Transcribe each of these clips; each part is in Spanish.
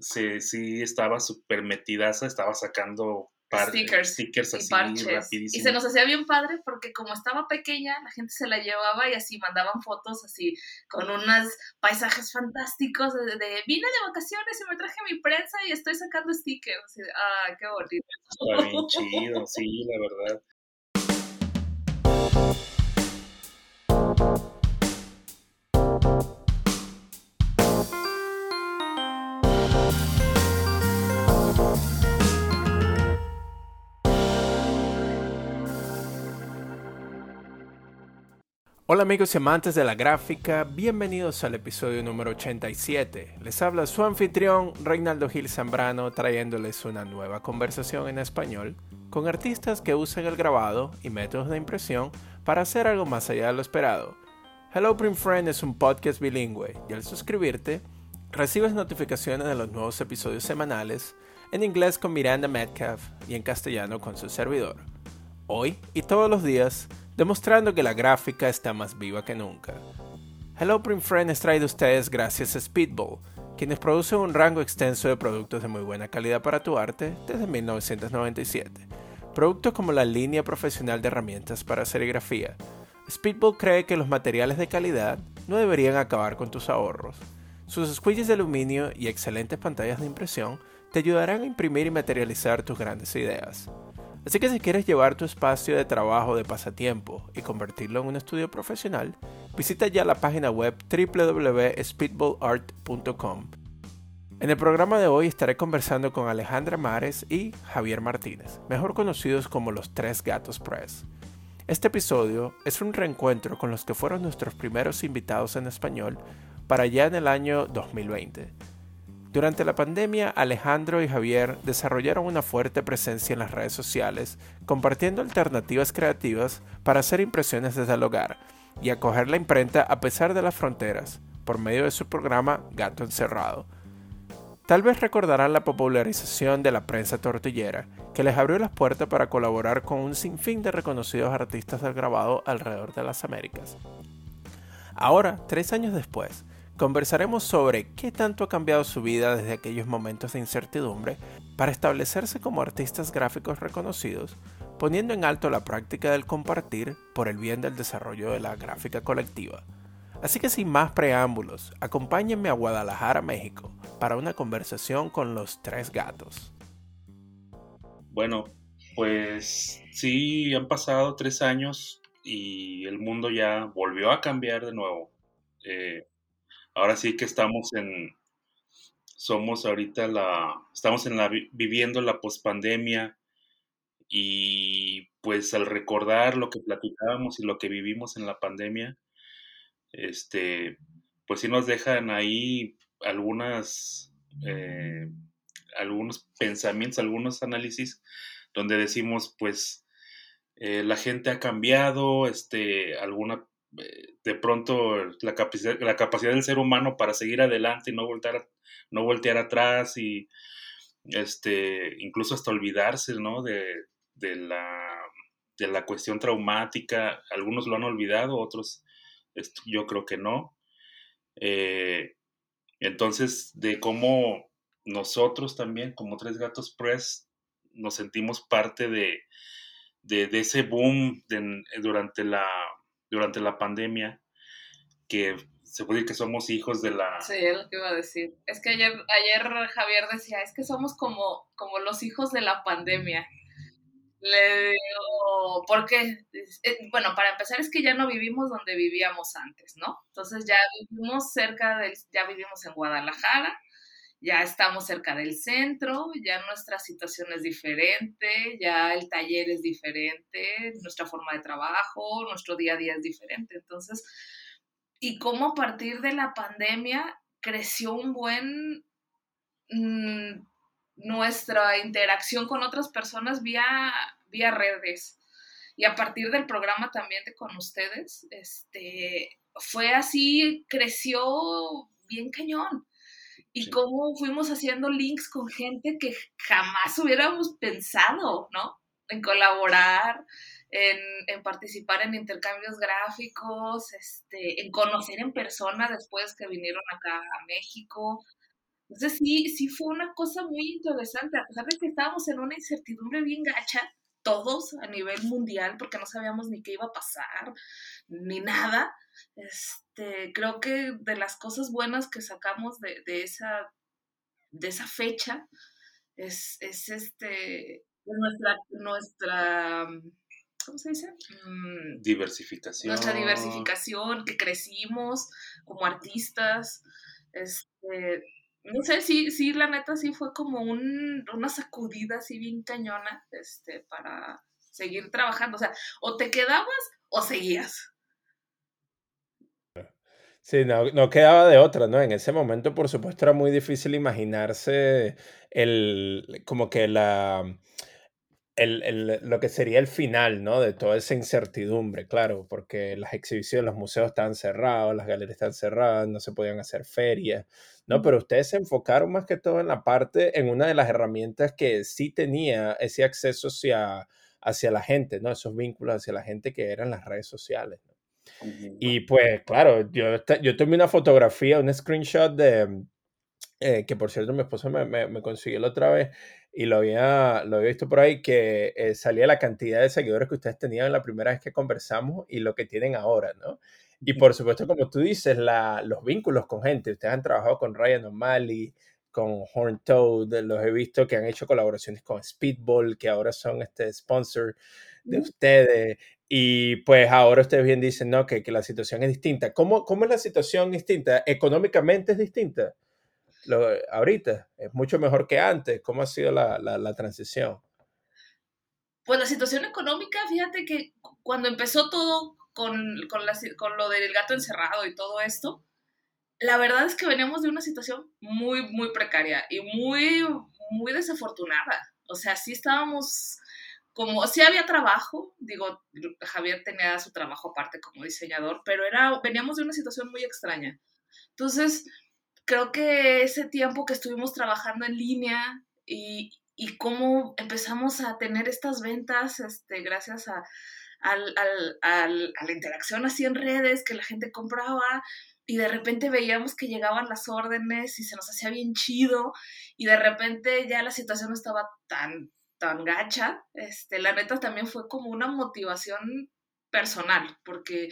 sí, sí estaba súper metidaza, estaba sacando stickers, stickers y así parches. rapidísimo. Y se nos hacía bien padre porque como estaba pequeña, la gente se la llevaba y así mandaban fotos así con unos paisajes fantásticos de, de, vine de vacaciones y me traje mi prensa y estoy sacando stickers. Ah, qué bonito. Está bien chido, sí, la verdad. Hola amigos y amantes de la gráfica, bienvenidos al episodio número 87. Les habla su anfitrión Reinaldo Gil Zambrano trayéndoles una nueva conversación en español con artistas que usan el grabado y métodos de impresión para hacer algo más allá de lo esperado. Hello Print Friend es un podcast bilingüe y al suscribirte recibes notificaciones de los nuevos episodios semanales en inglés con Miranda Metcalf y en castellano con su servidor. Hoy y todos los días demostrando que la gráfica está más viva que nunca. Hello Print Friend es traído a ustedes gracias a Speedball, quienes producen un rango extenso de productos de muy buena calidad para tu arte desde 1997. Productos como la línea profesional de herramientas para serigrafía. Speedball cree que los materiales de calidad no deberían acabar con tus ahorros. Sus squeegees de aluminio y excelentes pantallas de impresión te ayudarán a imprimir y materializar tus grandes ideas. Así que si quieres llevar tu espacio de trabajo de pasatiempo y convertirlo en un estudio profesional, visita ya la página web www.speedballart.com. En el programa de hoy estaré conversando con Alejandra Mares y Javier Martínez, mejor conocidos como los Tres Gatos Press. Este episodio es un reencuentro con los que fueron nuestros primeros invitados en español para ya en el año 2020 durante la pandemia, Alejandro y Javier desarrollaron una fuerte presencia en las redes sociales, compartiendo alternativas creativas para hacer impresiones desde el hogar y acoger la imprenta a pesar de las fronteras, por medio de su programa Gato Encerrado. Tal vez recordarán la popularización de la prensa tortillera, que les abrió las puertas para colaborar con un sinfín de reconocidos artistas del grabado alrededor de las Américas. Ahora, tres años después, Conversaremos sobre qué tanto ha cambiado su vida desde aquellos momentos de incertidumbre para establecerse como artistas gráficos reconocidos, poniendo en alto la práctica del compartir por el bien del desarrollo de la gráfica colectiva. Así que sin más preámbulos, acompáñenme a Guadalajara, México, para una conversación con los tres gatos. Bueno, pues sí, han pasado tres años y el mundo ya volvió a cambiar de nuevo. Eh, ahora sí que estamos en, somos ahorita la, estamos en la, viviendo la pospandemia y pues al recordar lo que platicábamos y lo que vivimos en la pandemia, este, pues sí nos dejan ahí algunas, eh, algunos pensamientos, algunos análisis donde decimos, pues, eh, la gente ha cambiado, este, alguna de pronto la capacidad, la capacidad del ser humano para seguir adelante y no voltear, no voltear atrás y este, incluso hasta olvidarse ¿no? de, de, la, de la cuestión traumática. Algunos lo han olvidado, otros yo creo que no. Eh, entonces, de cómo nosotros también, como Tres Gatos Press, nos sentimos parte de, de ese boom durante la durante la pandemia, que se puede decir que somos hijos de la... Sí, es lo que iba a decir. Es que ayer, ayer Javier decía, es que somos como, como los hijos de la pandemia. Le digo, porque, eh, bueno, para empezar es que ya no vivimos donde vivíamos antes, ¿no? Entonces ya vivimos cerca del, ya vivimos en Guadalajara, ya estamos cerca del centro, ya nuestra situación es diferente, ya el taller es diferente, nuestra forma de trabajo, nuestro día a día es diferente. Entonces, y cómo a partir de la pandemia creció un buen mm, nuestra interacción con otras personas vía, vía redes. Y a partir del programa también de con ustedes, este, fue así, creció bien cañón y cómo fuimos haciendo links con gente que jamás hubiéramos pensado, ¿no? En colaborar, en, participar en intercambios gráficos, este, en conocer en persona después que vinieron acá a México. Entonces sí, sí fue una cosa muy interesante, a pesar de que estábamos en una incertidumbre bien gacha, todos a nivel mundial, porque no sabíamos ni qué iba a pasar, ni nada. Este, creo que de las cosas buenas que sacamos de, de esa, de esa fecha es, es este, nuestra, nuestra, ¿cómo se dice? Mm, diversificación. Nuestra diversificación, que crecimos como artistas, este, no sé, sí, sí, la neta sí fue como un, una sacudida así bien cañona, este, para seguir trabajando. O sea, o te quedabas o seguías. Sí, no, no quedaba de otra, ¿no? En ese momento, por supuesto, era muy difícil imaginarse el, como que la, el, el, lo que sería el final, ¿no? De toda esa incertidumbre, claro, porque las exhibiciones, los museos estaban cerrados, las galerías estaban cerradas, no se podían hacer ferias, ¿no? Pero ustedes se enfocaron más que todo en la parte, en una de las herramientas que sí tenía ese acceso hacia, hacia la gente, ¿no? Esos vínculos hacia la gente que eran las redes sociales, ¿no? Y pues, claro, yo, yo tomé una fotografía, un screenshot de, eh, que por cierto mi esposo me, me, me, consiguió la otra vez y lo había, lo había visto por ahí, que eh, salía la cantidad de seguidores que ustedes tenían la primera vez que conversamos y lo que tienen ahora, ¿no? Y por supuesto, como tú dices, la, los vínculos con gente. Ustedes han trabajado con Ryan O'Malley, con Horn Toad, los he visto que han hecho colaboraciones con Speedball, que ahora son este sponsor de ustedes. Y pues ahora ustedes bien dicen, ¿no? Que, que la situación es distinta. ¿Cómo, ¿Cómo es la situación distinta? ¿Económicamente es distinta? Lo, ahorita es mucho mejor que antes. ¿Cómo ha sido la, la, la, transición? Pues la situación económica, fíjate que cuando empezó todo con, con, la, con lo del gato encerrado y todo esto, la verdad es que veníamos de una situación muy, muy precaria y muy, muy desafortunada. O sea, sí estábamos como, sí había trabajo, digo, Javier tenía su trabajo aparte como diseñador, pero era, veníamos de una situación muy extraña. Entonces, creo que ese tiempo que estuvimos trabajando en línea y, y cómo empezamos a tener estas ventas, este, gracias a, al, al, al, a la interacción así en redes, que la gente compraba y de repente veíamos que llegaban las órdenes y se nos hacía bien chido y de repente ya la situación no estaba tan, tan gacha, este, la neta también fue como una motivación personal, porque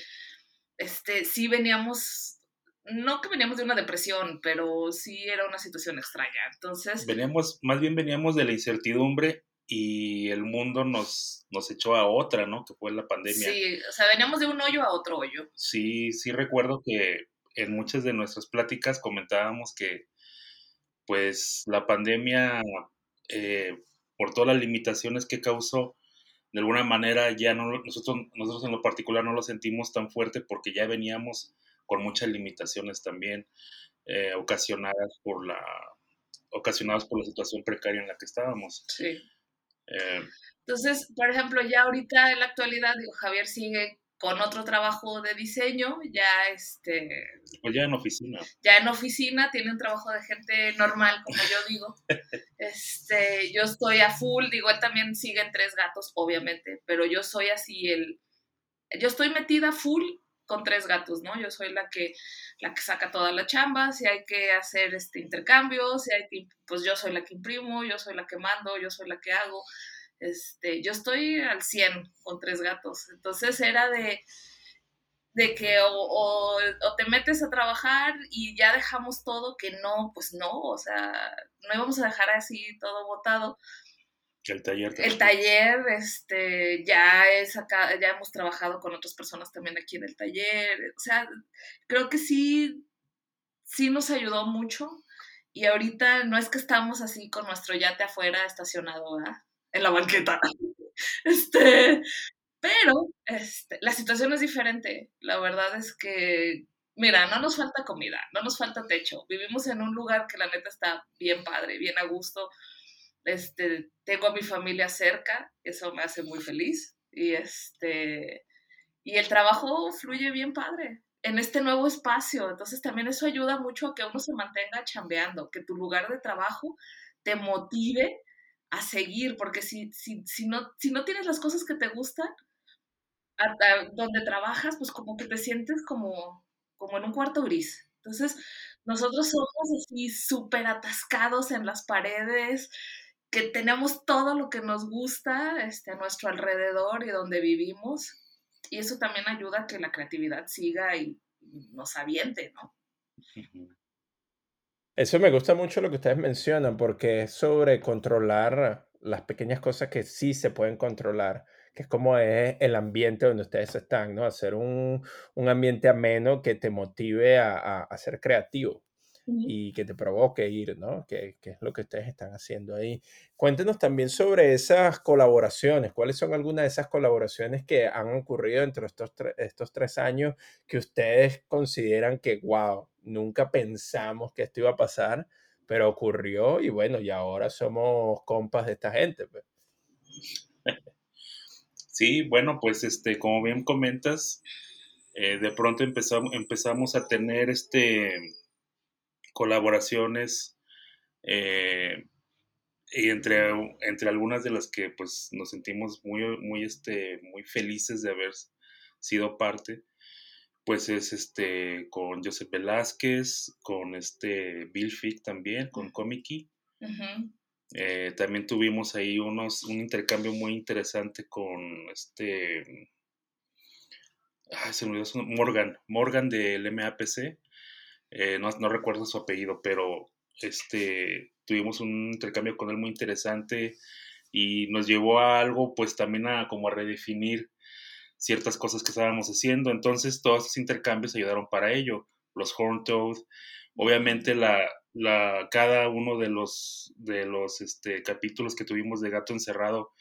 este, sí veníamos, no que veníamos de una depresión, pero sí era una situación extraña. Entonces... Veníamos, más bien veníamos de la incertidumbre y el mundo nos, nos echó a otra, ¿no? Que fue la pandemia. Sí, o sea, veníamos de un hoyo a otro hoyo. Sí, sí recuerdo que en muchas de nuestras pláticas comentábamos que pues la pandemia, eh, por todas las limitaciones que causó, de alguna manera ya no, nosotros, nosotros en lo particular no lo sentimos tan fuerte porque ya veníamos con muchas limitaciones también eh, ocasionadas por la ocasionadas por la situación precaria en la que estábamos. Sí. Eh, Entonces, por ejemplo, ya ahorita en la actualidad, digo, Javier sigue con otro trabajo de diseño, ya este... Pues ya en oficina. Ya en oficina, tiene un trabajo de gente normal, como yo digo. este, yo estoy a full, digo, él también sigue en Tres Gatos, obviamente, pero yo soy así el... Yo estoy metida full con tres gatos, ¿no? Yo soy la que, la que saca toda la chamba, si hay que hacer este intercambio, si hay que, pues yo soy la que imprimo, yo soy la que mando, yo soy la que hago. Este, yo estoy al 100 con tres gatos. Entonces era de, de que o, o, o, te metes a trabajar y ya dejamos todo, que no, pues no, o sea, no íbamos a dejar así todo botado. El taller. También. El taller, este, ya, es acá, ya hemos trabajado con otras personas también aquí en el taller. O sea, creo que sí, sí nos ayudó mucho. Y ahorita no es que estamos así con nuestro yate afuera estacionado, ¿verdad? En la banqueta. Este, pero este, la situación es diferente. La verdad es que, mira, no nos falta comida, no nos falta techo. Vivimos en un lugar que la neta está bien padre, bien a gusto. Este, tengo a mi familia cerca, eso me hace muy feliz. Y este, y el trabajo fluye bien padre en este nuevo espacio. Entonces también eso ayuda mucho a que uno se mantenga chambeando, que tu lugar de trabajo te motive a seguir, porque si, si, si, no, si no tienes las cosas que te gustan, hasta donde trabajas, pues como que te sientes como, como en un cuarto gris. Entonces, Nosotros somos así súper atascados en las paredes, que tenemos todo lo que nos gusta este, a nuestro alrededor y donde vivimos. Y eso también ayuda a que la creatividad siga y nos aviente, ¿no? Eso me gusta mucho lo que ustedes mencionan, porque es sobre controlar las pequeñas cosas que sí se pueden controlar, que es como es el ambiente donde ustedes están, ¿no? Hacer un, un ambiente ameno que te motive a, a ser creativo y que te provoque ir, ¿no? Que, que, es lo que ustedes están haciendo ahí. Cuéntenos también sobre esas colaboraciones. ¿Cuáles son algunas de esas colaboraciones que han ocurrido entre estos, estos tres años que ustedes consideran que, wow, nunca pensamos que esto iba a pasar, pero ocurrió y bueno, y ahora somos compas de esta gente? Pues? Sí, bueno, pues este, como bien comentas, eh, de pronto empezamos, empezamos a tener este colaboraciones eh, y entre, entre algunas de las que pues nos sentimos muy, muy, este, muy felices de haber sido parte, pues es este con Joseph Velázquez, con este Bill Fick también, con Comickey. Eh, también tuvimos ahí unos, un intercambio muy interesante con este se me olvidó Morgan, Morgan del MAPC, eh, no, no, recuerdo su apellido, pero este, tuvimos un intercambio con él muy interesante y nos llevó a algo, pues también a como a redefinir ciertas cosas que estábamos haciendo. Entonces, todos esos intercambios ayudaron para ello. Los Horn Toad, obviamente la, la, cada uno de los, de los este, capítulos que tuvimos de Gato Encerrado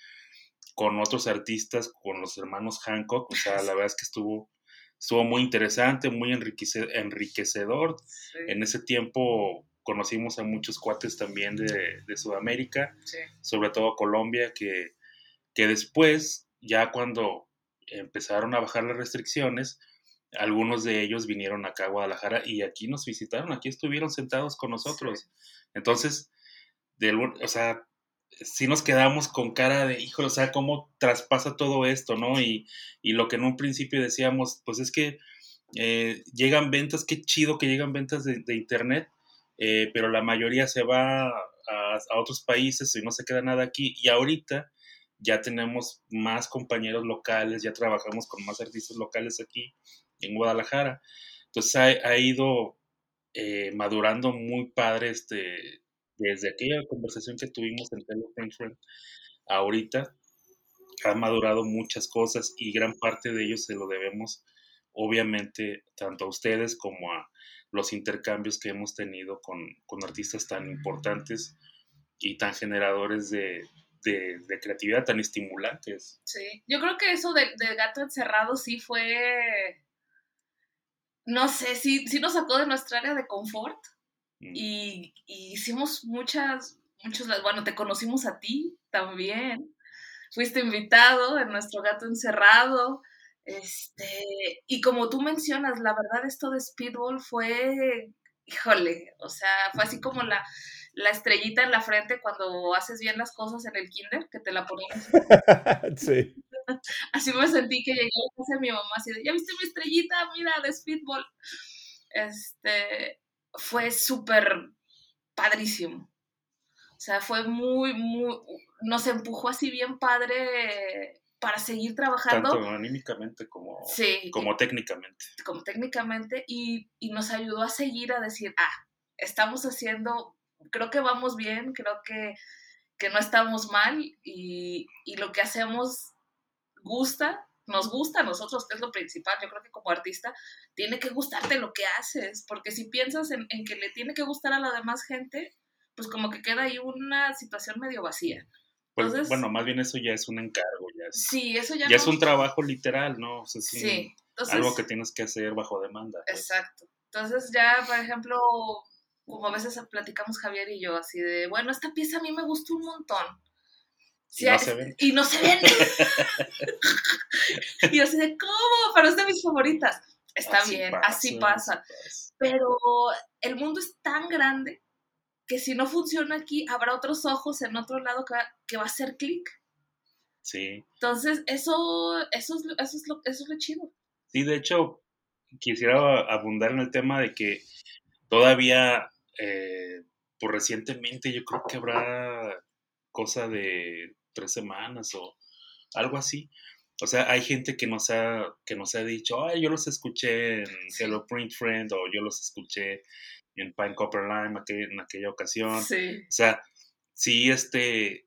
con otros artistas, con los hermanos Hancock, o sea, la verdad es que estuvo estuvo muy interesante, muy enriquecedor. En ese tiempo conocimos a muchos cuates también de, Sudamérica, sobre todo Colombia, que, que después, ya cuando empezaron a bajar las restricciones, algunos de ellos vinieron acá a Guadalajara y aquí nos visitaron, aquí estuvieron sentados con nosotros. Entonces, de, o sea, sí nos quedamos con cara de, hijo, o sea, cómo traspasa todo esto, ¿no? Y, y lo que en un principio decíamos, pues es que eh, llegan ventas, qué chido que llegan ventas de, Internet, eh, pero la mayoría se va a, a, otros países y no se queda nada aquí. Y ahorita ya tenemos más compañeros locales, ya trabajamos con más artistas locales aquí en Guadalajara. Entonces ha, ha ido eh, madurando muy padre este, desde aquella conversación que tuvimos en Tele Friend ahorita, han madurado muchas cosas y gran parte de ellos se lo debemos, obviamente, tanto a ustedes como a los intercambios que hemos tenido con, artistas tan importantes y tan generadores de, creatividad, tan estimulantes. Sí, yo creo que eso de, gato encerrado sí fue, no sé, sí, sí nos sacó de nuestra área de confort Mm. Y, hicimos muchas, muchos, bueno, te conocimos a ti también. Fuiste invitado en nuestro gato encerrado. Este, y como tú mencionas, la verdad esto de Speedball fue, híjole, o sea, fue así como la, la estrellita en la frente cuando haces bien las cosas en el kinder, que te la ponías. sí. Así me sentí que llegué a casa de mi mamá así de, ¿ya viste mi estrellita? Mira, de Speedball. Este, fue súper padrísimo. O sea, fue muy, muy, nos empujó así bien padre para seguir trabajando. Tanto anímicamente como, como técnicamente. Como técnicamente y, nos ayudó a seguir a decir, ah, estamos haciendo, creo que vamos bien, creo que, que no estamos mal y, y lo que hacemos gusta nos gusta a nosotros, que es lo principal. Yo creo que como artista tiene que gustarte lo que haces, porque si piensas en, que le tiene que gustar a la demás gente, pues como que queda ahí una situación medio vacía. Pues bueno, más bien eso ya es un encargo, ya es, sí, eso ya, ya es un trabajo literal, ¿no? sí, algo que tienes que hacer bajo demanda. Pues. Exacto. Entonces ya, por ejemplo, como a veces platicamos Javier y yo, así de, bueno, esta pieza a mí me gustó un montón y, no se ven. y no se ven. y así de, ¿cómo? Pero es de mis favoritas. Está bien, así pasa. Pero el mundo es tan grande que si no funciona aquí, habrá otros ojos en otro lado que va, que va a hacer clic. Sí. Entonces, eso, eso, es, eso, es lo, eso es lo chido. Sí, de hecho, quisiera abundar en el tema de que todavía, eh, pues recientemente yo creo que habrá cosa de tres semanas o algo así. O sea, hay gente que nos ha, que nos ha dicho, ay, yo los escuché en Hello Print Friend o yo los escuché en Pine Copper Lime en aquella ocasión. Sí. O sea, sí, este,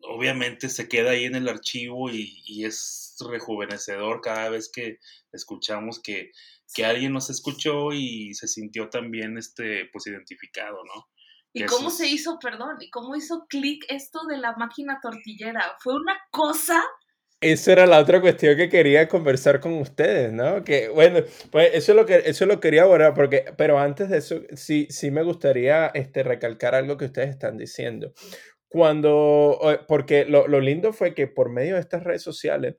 obviamente se queda ahí en el archivo y, es rejuvenecedor cada vez que escuchamos que, que, alguien nos escuchó y se sintió también, este, pues, identificado, ¿no? ¿Y cómo se hizo, perdón, y cómo hizo clic esto de la máquina tortillera? Fue una cosa eso era la otra cuestión que quería conversar con ustedes, ¿no? Que bueno, pues eso es lo que eso lo quería abordar porque pero antes de eso sí sí me gustaría este recalcar algo que ustedes están diciendo. Cuando porque lo, lo lindo fue que por medio de estas redes sociales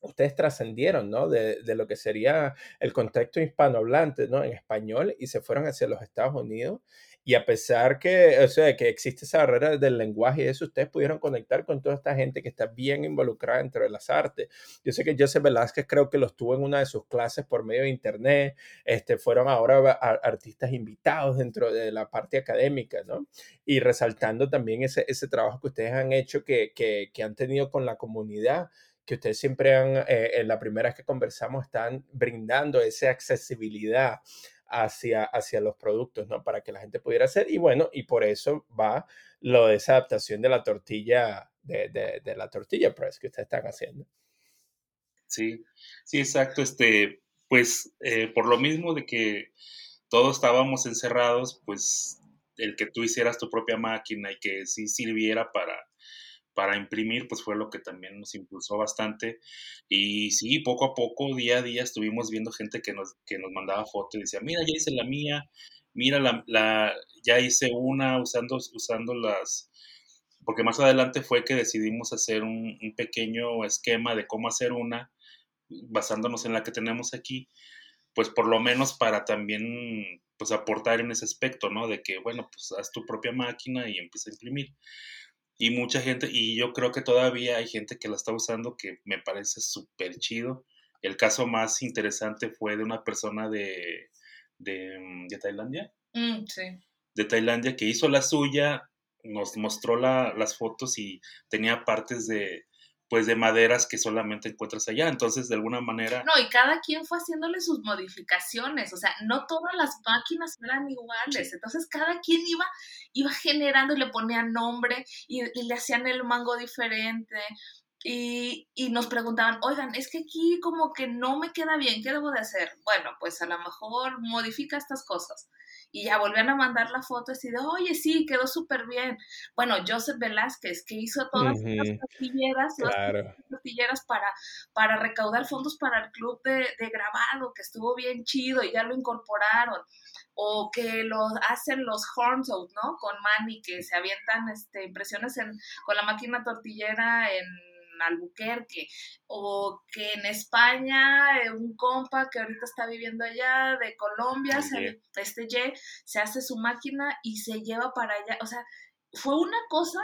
ustedes trascendieron, ¿no? De, de, lo que sería el contexto hispanohablante, ¿no? En español y se fueron hacia los Estados Unidos y a pesar que, o sea, que existe esa barrera del lenguaje y eso, ustedes pudieron conectar con toda esta gente que está bien involucrada dentro de las artes. Yo sé que Joseph Velázquez creo que los tuvo en una de sus clases por medio de internet. Este, fueron ahora artistas invitados dentro de la parte académica, ¿no? Y resaltando también ese, ese trabajo que ustedes han hecho, que, que, que han tenido con la comunidad que ustedes siempre han, eh, en la primera vez que conversamos, están brindando esa accesibilidad hacia, hacia los productos, ¿no? Para que la gente pudiera hacer. Y bueno, y por eso va lo de esa adaptación de la tortilla, de, de, la tortilla press que ustedes están haciendo. Sí, sí, exacto. Este, pues eh, por lo mismo de que todos estábamos encerrados, pues el que tú hicieras tu propia máquina y que sí sirviera para para imprimir, pues fue lo que también nos impulsó bastante. Y sí, poco a poco, día a día, estuvimos viendo gente que nos, que nos mandaba fotos y decía, mira, ya hice la mía, mira, la, la, ya hice una usando, usando las... Porque más adelante fue que decidimos hacer un, un pequeño esquema de cómo hacer una, basándonos en la que tenemos aquí, pues por lo menos para también pues aportar en ese aspecto, ¿no? De que, bueno, pues haz tu propia máquina y empieza a imprimir y mucha gente, y yo creo que todavía hay gente que la está usando que me parece súper chido. El caso más interesante fue de una persona de, de, mm, Tailandia. Mm, sí. De Tailandia que hizo la suya, nos mostró la, las fotos y tenía partes de, pues de maderas que solamente encuentras allá. Entonces, de alguna manera... No, y cada quien fue haciéndole sus modificaciones, o sea, no todas las máquinas eran iguales, entonces cada quien iba, iba generando y le ponía nombre y, le hacían el mango diferente. Y, y, nos preguntaban, oigan, es que aquí como que no me queda bien, ¿qué debo de hacer? Bueno, pues a lo mejor modifica estas cosas y ya volvían a mandar la foto así de, oye, sí, quedó súper bien. Bueno, Joseph Velázquez, que hizo todas las tortilleras, tortilleras para, para recaudar fondos para el club de, grabado, que estuvo bien chido y ya lo incorporaron. O que lo hacen los Horns Out, ¿no? Con Manny, que se avientan este, impresiones en, con la máquina tortillera en Albuquerque, o que en España eh, un compa que ahorita está viviendo allá de Colombia, se, este Y, se hace su máquina y se lleva para allá. O sea, fue una cosa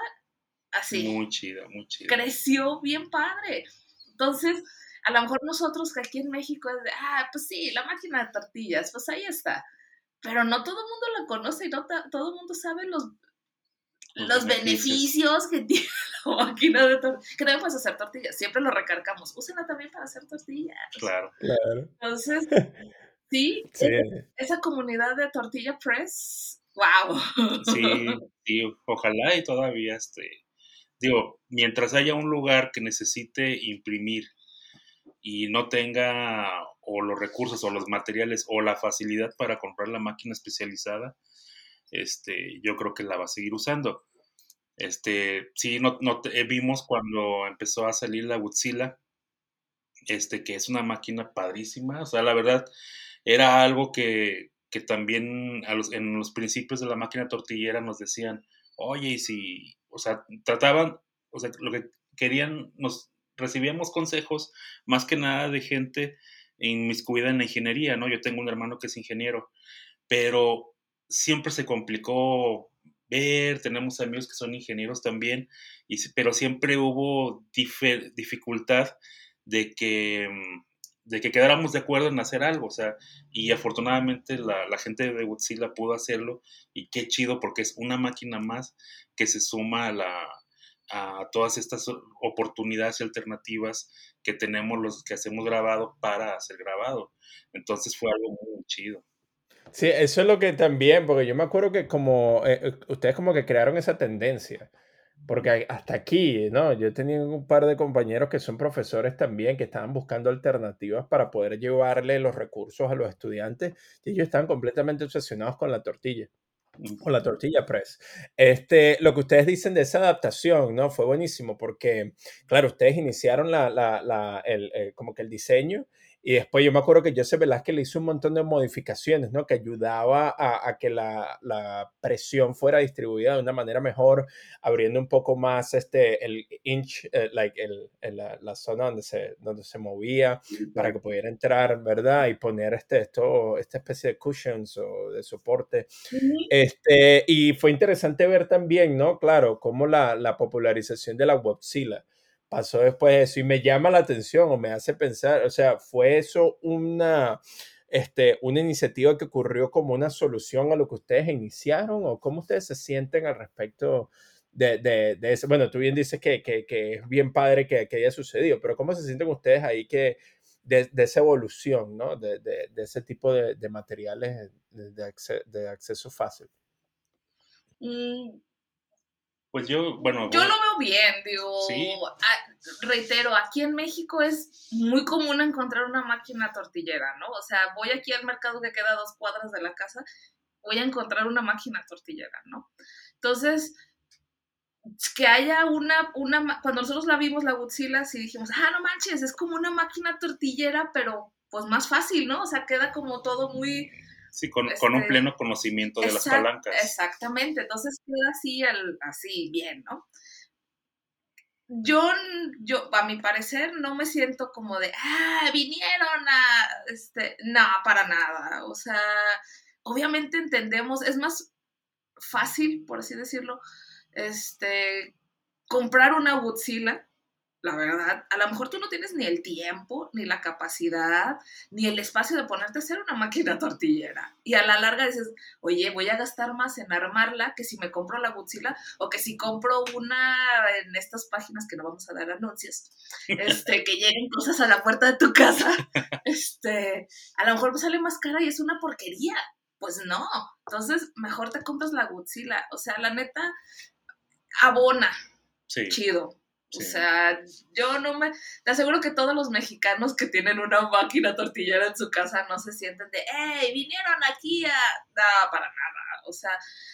así. Muy chida, muy chida. Creció bien padre. Entonces, a lo mejor nosotros que aquí en México es de, ah, pues sí, la máquina de tortillas, pues ahí está. Pero no todo el mundo la conoce y no todo el mundo sabe los, los, beneficios. que tiene la máquina de tortillas. Que no puedes hacer tortillas, siempre lo recargamos. Úsenla también para hacer tortillas. Claro, claro. Entonces, sí, Esa, comunidad de Tortilla Press, wow. Sí, sí, ojalá y todavía este. Digo, mientras haya un lugar que necesite imprimir y no tenga o los recursos o los materiales o la facilidad para comprar la máquina especializada, este, yo creo que la va a seguir usando. Este, sí, no, no vimos cuando empezó a salir la Godzilla, este, que es una máquina padrísima. O sea, la verdad, era algo que, que también en los principios de la máquina tortillera nos decían, oye, y si, o sea, trataban, o sea, lo que querían, nos recibíamos consejos más que nada de gente inmiscuida en la ingeniería, ¿no? Yo tengo un hermano que es ingeniero, pero siempre se complicó ver, tenemos amigos que son ingenieros también, y, pero siempre hubo dificultad de que, mm, de que quedáramos de acuerdo en hacer algo, o sea, y afortunadamente la, la gente de Godzilla pudo hacerlo y qué chido porque es una máquina más que se suma a, la, a todas estas oportunidades y alternativas que tenemos los que hacemos grabado para hacer grabado. Entonces fue algo muy chido. Sí, eso es lo que también, porque yo me acuerdo que como eh, eh, ustedes como que crearon esa tendencia porque hasta aquí, ¿no? Yo tenía un par de compañeros que son profesores también, que estaban buscando alternativas para poder llevarle los recursos a los estudiantes y ellos estaban completamente obsesionados con la tortilla, con la tortilla press. Este, lo que ustedes dicen de esa adaptación, ¿no? Fue buenísimo porque, claro, ustedes iniciaron la, la, la el, eh, como que el diseño y después yo me acuerdo que Joseph Velázquez le hizo un montón de modificaciones, ¿no? Que ayudaba a, que la, la, presión fuera distribuida de una manera mejor, abriendo un poco más este, el inch, eh, like el, la, la, zona donde se, donde se movía para que pudiera entrar, ¿verdad? Y poner este, esto, esta especie de cushions o de soporte. este, y fue interesante ver también, ¿no? Claro, cómo la, la popularización de la Webzilla pasó después de eso y me llama la atención o me hace pensar, o sea, ¿fue eso una, este, una iniciativa que ocurrió como una solución a lo que ustedes iniciaron o cómo ustedes se sienten al respecto de, de, de eso? Bueno, tú bien dices que, que, que es bien padre que, que, haya sucedido, pero ¿cómo se sienten ustedes ahí que de, esa evolución, ¿no? de, ese tipo de, materiales de, acceso fácil? Mm, pues yo, bueno. Yo lo veo bien, digo. reitero, aquí en México es muy común encontrar una máquina tortillera, ¿no? O sea, voy aquí al mercado que queda a dos cuadras de la casa, voy a encontrar una máquina tortillera, ¿no? Entonces, que haya una, una, cuando nosotros la vimos, la Godzilla, sí dijimos, ah, no manches, es como una máquina tortillera, pero pues más fácil, ¿no? O sea, queda como todo muy Sí, con, con, un este, pleno conocimiento de las palancas. Exactamente, entonces queda así, así bien, ¿no? Yo, yo, a mi parecer, no me siento como de, ah, vinieron a, este, no, para nada. O sea, obviamente entendemos, es más fácil, por así decirlo, este, comprar una Godzilla la verdad. A lo mejor tú no tienes ni el tiempo, ni la capacidad, ni el espacio de ponerte a hacer una máquina tortillera. Y a la larga dices, oye, voy a gastar más en armarla que si me compro la Godzilla o que si compro una en estas páginas que no vamos a dar anuncios, este, que lleguen cosas a la puerta de tu casa. Este, a lo mejor me sale más cara y es una porquería. Pues no. Entonces, mejor te compras la Godzilla. O sea, la neta, abona. Sí. Chido o sea, yo no me... Te aseguro que todos los mexicanos que tienen una máquina tortillera en su casa no se sienten de, ¡hey, vinieron aquí a... No, para nada. O sea,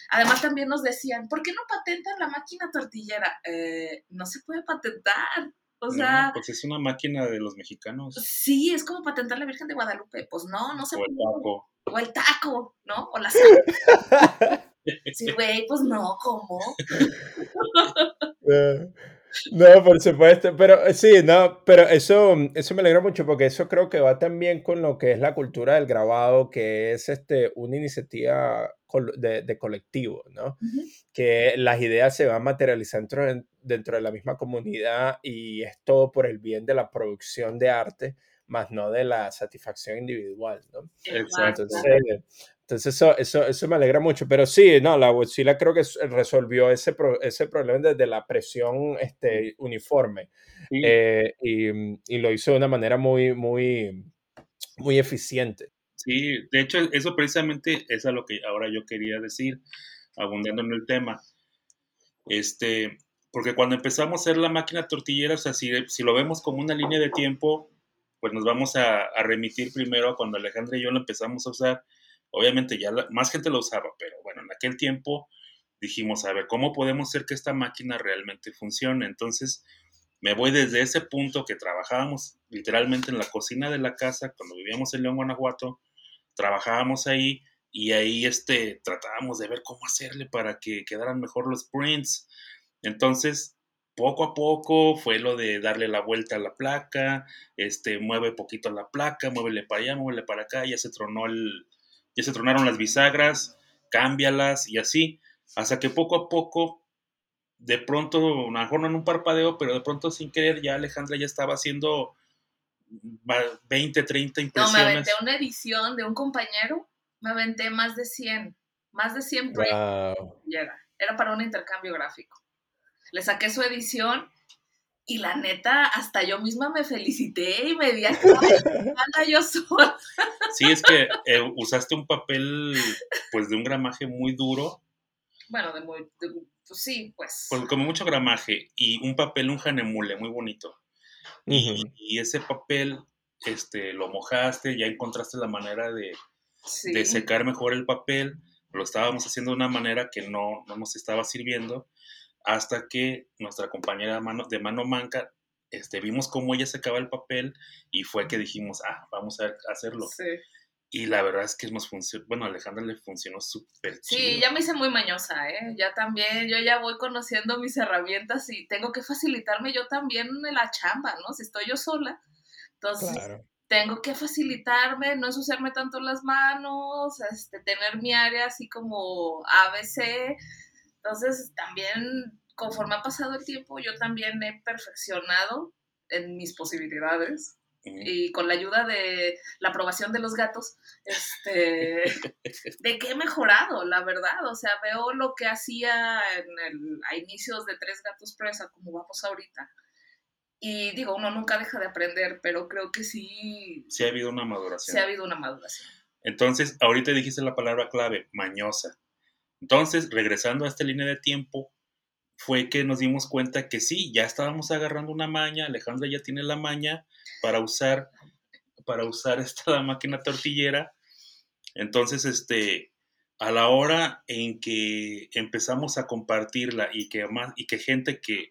además también nos decían, ¿por qué no patentan la máquina tortillera? Eh, no se puede patentar. O sea... pues es una máquina de los mexicanos. Sí, es como patentar la Virgen de Guadalupe. Pues no, no se o puede. El taco. O el taco, ¿no? O la Sí, güey, pues no, ¿cómo? No, por supuesto, pero eh, sí, no, pero eso, eso me alegra mucho porque eso creo que va también con lo que es la cultura del grabado, que es este, una iniciativa de, colectivo, ¿no? Que las ideas se van materializando dentro, dentro de la misma comunidad y es todo por el bien de la producción de arte, más no de la satisfacción individual, ¿no? Exacto. Entonces, eso, eso, eso me alegra mucho. Pero sí, no, la Godzilla creo que resolvió ese, ese problema desde la presión este, uniforme. Eh, y, y, lo hizo de una manera muy, muy, muy eficiente. Sí, de hecho, eso precisamente es a lo que ahora yo quería decir, abundando en el tema. Este, porque cuando empezamos a hacer la máquina tortillera, o sea, si, si lo vemos como una línea de tiempo, pues nos vamos a, a remitir primero a cuando Alejandra y yo lo empezamos a usar Obviamente ya más gente lo usaba, pero bueno, en aquel tiempo dijimos, a ver, ¿cómo podemos hacer que esta máquina realmente funcione? Entonces, me voy desde ese punto que trabajábamos literalmente en la cocina de la casa, cuando vivíamos en León, Guanajuato, trabajábamos ahí y ahí este, tratábamos de ver cómo hacerle para que quedaran mejor los prints. Entonces, poco a poco fue lo de darle la vuelta a la placa, este, mueve poquito la placa, muévele para allá, muévele para acá, ya se tronó el, ya se tronaron las bisagras, cámbialas y así, hasta que poco a poco, de pronto, a lo mejor no en un parpadeo, pero de pronto sin querer, ya Alejandra ya estaba haciendo 20, 30 No, impresiones. me aventé una edición de un compañero, me aventé más de 100, más de 100 prints Wow. y era, era para un intercambio gráfico. Le saqué su edición y la neta, hasta yo misma me felicité y me di anda yo sola. Sí, es que eh, usaste un papel pues de un gramaje muy duro, Bueno, de muy, de- pues sí, pues. pues como mucho gramaje, y un papel, un janemule muy bonito. Y, ese papel este, lo mojaste, ya encontraste la manera de, sí. de secar mejor el papel, lo estábamos haciendo de una manera que no, no nos estaba sirviendo, hasta que nuestra compañera de mano, de mano manca, este, vimos cómo ella secaba el papel y fue que dijimos, ah, vamos a hacerlo. Sí. Y la verdad es que nos funcionó, bueno, a Alejandra le funcionó súper Sí, chido. ya me hice muy mañosa, ¿eh? Ya también, yo ya voy conociendo mis herramientas y tengo que facilitarme yo también en la chamba, ¿no? Si estoy yo sola, entonces Claro. tengo que facilitarme, no ensuciarme tanto las manos, este, tener mi área así como ABC. Entonces, también, conforme ha pasado el tiempo, yo también he perfeccionado en mis posibilidades y con la ayuda de la aprobación de los gatos, este, de que he mejorado, la verdad. O sea, veo lo que hacía en el, a inicios de Tres Gatos Presa, como vamos ahorita. Y digo, uno nunca deja de aprender, pero creo que sí, Sí ha habido una maduración. sí ha habido una maduración. Entonces, ahorita dijiste la palabra clave, mañosa. Entonces, regresando a esta línea de tiempo, fue que nos dimos cuenta que sí, ya estábamos agarrando una maña, Alejandra ya tiene la maña para usar, para usar esta máquina tortillera. Entonces, este, a la hora en que empezamos a compartirla y que más, y que gente que,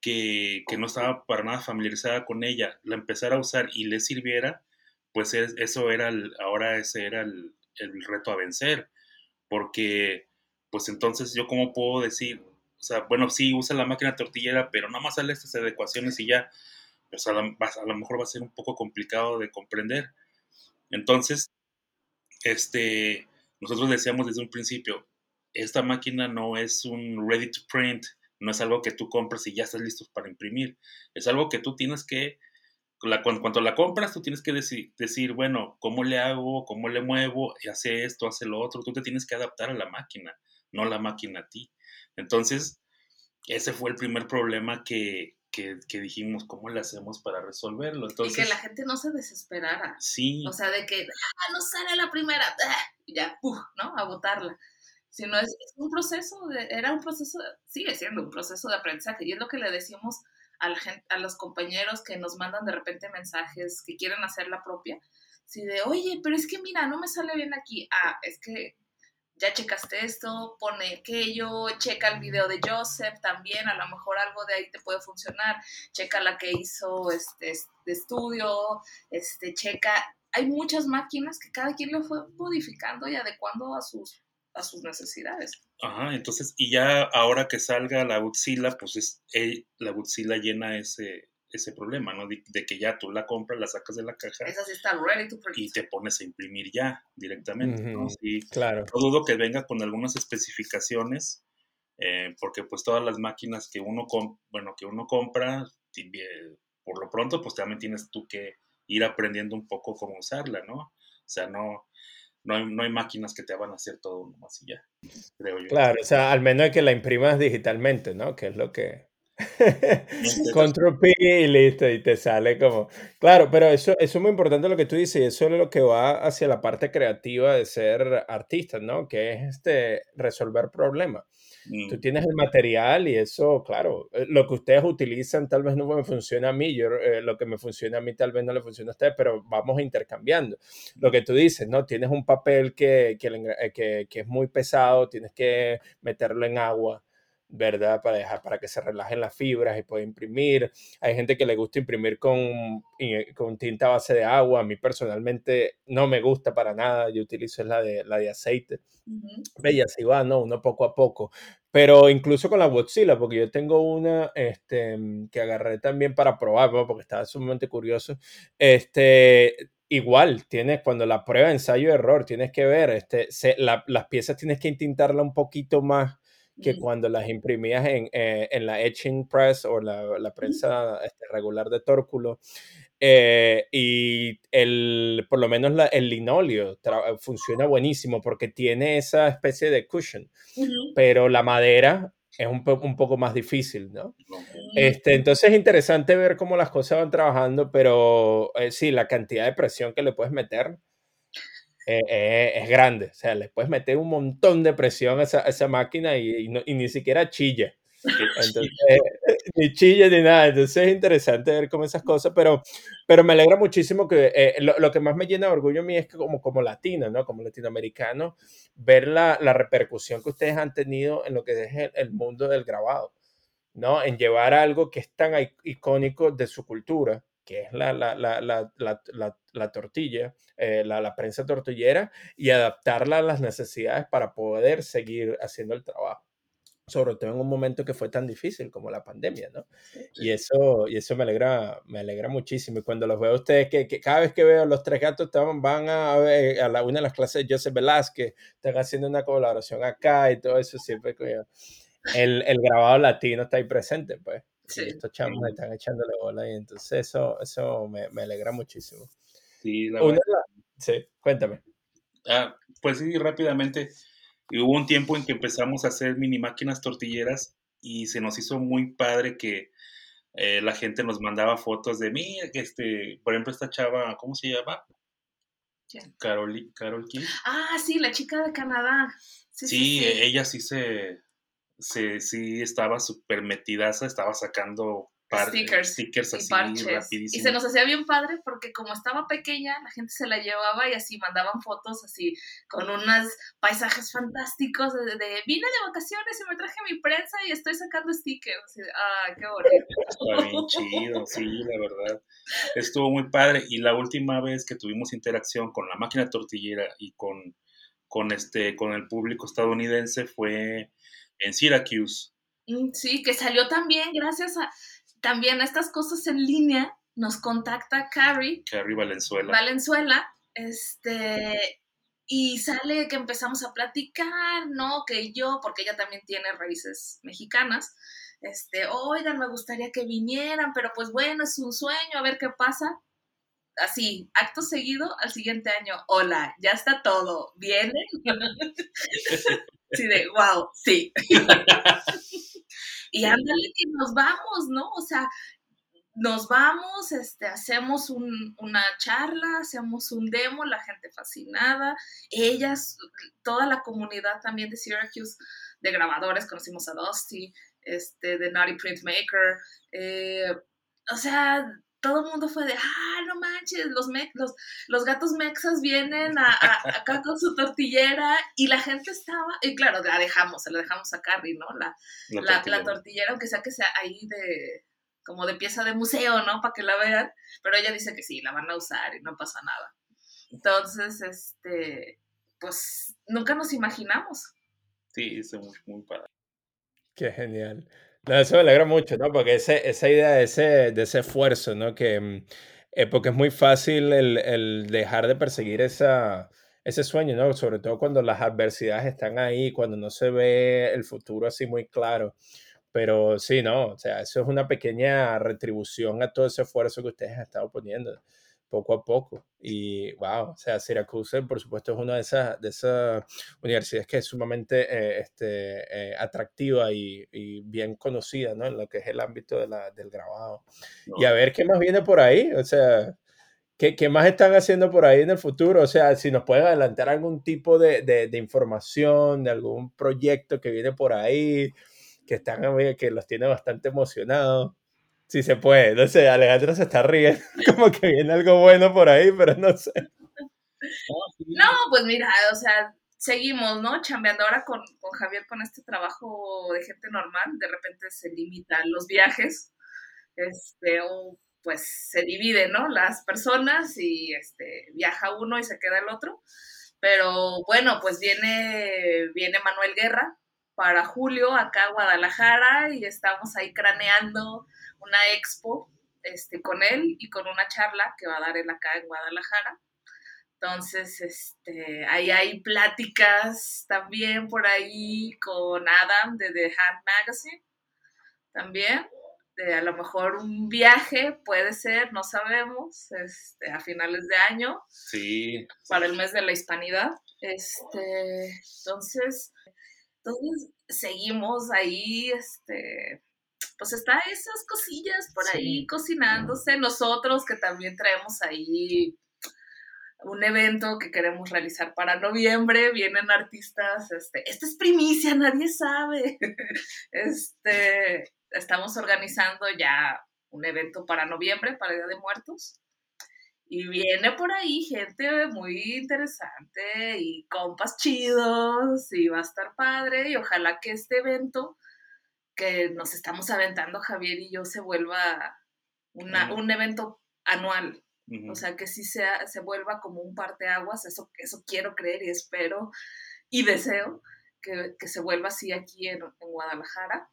que, que no estaba para nada familiarizada con ella la empezara a usar y le sirviera, pues es- eso era el, ahora ese era el, el reto a vencer, porque pues entonces yo cómo puedo decir, o sea, bueno, sí, usa la máquina tortillera, pero nada más sale estas adecuaciones y ya, pues a, la- a lo mejor va a ser un poco complicado de comprender. Entonces, este, nosotros decíamos desde un principio, esta máquina no es un ready to print, no es algo que tú compras y ya estás listo para imprimir, es algo que tú tienes que la, cuando, cuando la compras, tú tienes que deci- decir, bueno, ¿cómo le hago? ¿Cómo le muevo? Hace esto, hace lo otro. Tú te tienes que adaptar a la máquina, no la máquina a ti. Entonces, ese fue el primer problema que, que, que dijimos, ¿cómo le hacemos para resolverlo? y Entonces, que la gente no se desesperara. sí, O sea, de que, ah, no sale la primera, ah, y ya. ¿no? A botarla. Sino es, es un proceso, de, era un proceso, sigue siendo un proceso de aprendizaje. Y es lo que le decimos a, la gente, a los compañeros que nos mandan de repente mensajes que quieren hacer la propia. Si de, oye, pero es que mira, no me sale bien aquí. Ah, es que ya checaste esto, pone aquello, checa el video de Joseph también, a lo mejor algo de ahí te puede funcionar, checa la que hizo este, de estudio, este, checa, hay muchas máquinas que cada quien lo fue modificando y adecuando a sus, a sus necesidades. Ajá, entonces, y ya ahora que salga la Godzilla, pues es, eh, la Godzilla llena ese, ese problema, ¿no? De, de que ya tú la compras, la sacas de la caja Esa sí está ready to print. y te pones a imprimir ya directamente, ¿no? Sí, Claro. no dudo que venga con algunas especificaciones, eh, porque pues todas las máquinas que uno, com- bueno, que uno compra, eh, por lo pronto, pues también tienes tú que ir aprendiendo un poco cómo usarla, ¿no? O sea, no, no, hay, no hay máquinas que te van a hacer todo nomás y ya, creo yo. Claro, o sea, al menos que la imprimas digitalmente, ¿no? Que es lo que... Control P y listo, y te sale como... Claro, pero eso, eso es muy importante lo que tú dices, y eso es lo que va hacia la parte creativa de ser artista, ¿no? Que es este, resolver problemas. Mm, Tú tienes el material y eso, claro, eh, lo que ustedes utilizan tal vez no me funciona a mí, yo, eh, lo que me funciona a mí tal vez no le funciona a ustedes, pero vamos intercambiando. Lo que tú dices, ¿no? Tienes un papel que, que, eh, que- que es muy pesado, tienes que meterlo en agua, ¿verdad? Para dejar, para que se relajen las fibras y pueda imprimir. Hay gente que le gusta imprimir con, y- con tinta base de agua. A mí personalmente no me gusta para nada, yo utilizo la de, la de aceite. Ujú. Ve, y así va, ¿no? Uno poco a poco. Pero incluso con la Godzilla, porque yo tengo una este, mm, que agarré también para probar, ¿no? porque estaba sumamente curioso. Este, igual, tienes, cuando la prueba ensayo-error, tienes que ver, este, se- la- las piezas tienes que intintarla un poquito más que Mm. cuando las imprimías en, eh, en la etching press o la, la prensa este, regular de tórculo. Eh, y el, por lo menos el linóleo funciona buenísimo porque tiene esa especie de cushion, pero la madera es un, un, poco más difícil, ¿no? Este, entonces es interesante ver cómo las cosas van trabajando, pero eh, sí, la cantidad de presión que le puedes meter eh, es grande. O sea, le puedes meter un montón de presión a esa, esa máquina y, y, ni siquiera chilla. Entonces, ni chilla ni nada. Entonces es interesante ver cómo esas cosas, pero, pero me alegra muchísimo que eh, lo, lo, que más me llena de orgullo a mí es que como, como latino, ¿no? Como latinoamericano, ver la, la repercusión que ustedes han tenido en lo que es el, el mundo del grabado, ¿no? En llevar algo que es tan icónico de su cultura, que es la, la, la, la tortilla, eh, la, prensa tortillera, y adaptarla a las necesidades para poder seguir haciendo el trabajo sobre todo en un momento que fue tan difícil como la pandemia, ¿no? Y eso, y eso me alegra, me alegra muchísimo. Y cuando los veo a ustedes, que, que cada vez que veo los tres gatos van a, a la, una de las clases de Joseph Velázquez, están haciendo una colaboración acá y todo eso, siempre el, el grabado latino está ahí presente, pues. Sí. estos chamos están echándole bola y entonces eso, eso me, me alegra muchísimo. Sí, la verdad. Sí, cuéntame. Ah, pues sí, rápidamente. Y hubo un tiempo en que empezamos a hacer mini máquinas tortilleras y se nos hizo muy padre que eh, la gente nos mandaba fotos de mí, este, por ejemplo, esta chava, ¿cómo se llama? Carol, Carol King. Ah, sí, la chica de Canadá. Sí, sí, ella sí se, se sí estaba súper metidaza, estaba sacando stickers, stickers así rapidísimo. Y se nos hacía bien padre porque como estaba pequeña, la gente se la llevaba y así mandaban fotos así con unos paisajes fantásticos de, vine de vacaciones y me traje mi prensa y estoy sacando stickers. ah, qué bonito. Está bien chido, sí, la verdad. Estuvo muy padre y la última vez que tuvimos interacción con la máquina tortillera y con, con, este, con el público estadounidense fue en Syracuse. Mm, sí, que salió también gracias a también estas cosas en línea nos contacta Carrie. Carrie Valenzuela. Valenzuela, este, y sale que empezamos a platicar, ¿no? Que yo, porque ella también tiene raíces mexicanas, este, oigan, me gustaría que vinieran, pero pues bueno, es un sueño, a ver qué pasa. Así, acto seguido, al siguiente año, hola, ya está todo, ¿vienen? sí, de, wow, sí. y ándale que nos vamos, ¿no? O sea, nos vamos, este, hacemos una charla, hacemos un demo, la gente fascinada, ellas, toda la comunidad también de Syracuse, de grabadores, conocimos a Dusty, este, de Naughty Printmaker, eh, o sea, todo el mundo fue de, ah, no manches, los, los, los, gatos mexas vienen a, acá con su tortillera y la gente estaba, y claro, la dejamos, se la dejamos a Carrie, ¿no? La, la, la, tortillera. aunque sea que sea ahí de, como de pieza de museo, ¿no? Para que la vean, pero ella dice que sí, la van a usar y no pasa nada. Entonces, este, pues nunca nos imaginamos. Sí, es muy, muy padre. Qué genial. No, eso me alegra mucho, ¿no? Porque ese, esa idea de ese, de ese esfuerzo, ¿no? Que, mm, eh, porque es muy fácil el, el, dejar de perseguir esa, ese sueño, ¿no? Sobre todo cuando las adversidades están ahí, cuando no se ve el futuro así muy claro. Pero sí, ¿no? O sea, eso es una pequeña retribución a todo ese esfuerzo que ustedes han estado poniendo poco a poco. Y wow, o sea, Syracuse, por supuesto, es una de esas, de esas universidades que es sumamente eh, este, eh, atractiva y, y, bien conocida, ¿no? En lo que es el ámbito de la, del grabado. Y a ver qué más viene por ahí, o sea, ¿qué, ¿qué, más están haciendo por ahí en el futuro? O sea, si nos pueden adelantar algún tipo de, de, de información, de algún proyecto que viene por ahí, que están, que los tiene bastante emocionados. Sí se puede, no sé, Alejandro se está riendo, como que viene algo bueno por ahí, pero no sé. No, pues mira, o sea, seguimos, ¿no? Chambeando ahora con, con, Javier con este trabajo de gente normal, de repente se limitan los viajes, este, o pues se dividen, ¿no? Las personas y este, viaja uno y se queda el otro. Pero bueno, pues viene, viene Manuel Guerra para julio acá a Guadalajara y estamos ahí craneando una expo este, con él y con una charla que va a dar él acá en Guadalajara. Entonces, este, ahí hay pláticas también por ahí con Adam de The Hand Magazine, también. este, a lo mejor un viaje puede ser, no sabemos, este, a finales de año. Sí. Para el mes de la hispanidad. Este, entonces, entonces seguimos ahí, este, pues está esas cosillas por ahí cocinándose. Nosotros que también traemos ahí un evento que queremos realizar para noviembre, vienen artistas, este, esta es primicia, nadie sabe. Este, estamos organizando ya un evento para noviembre, para Día de Muertos. Y viene por ahí gente muy interesante y compas chidos y va a estar padre y ojalá que este evento que nos estamos aventando Javier y yo se vuelva un evento anual. O sea, que sí sea, se vuelva como un parteaguas, eso, eso quiero creer y espero y deseo que, se vuelva así aquí en, en Guadalajara.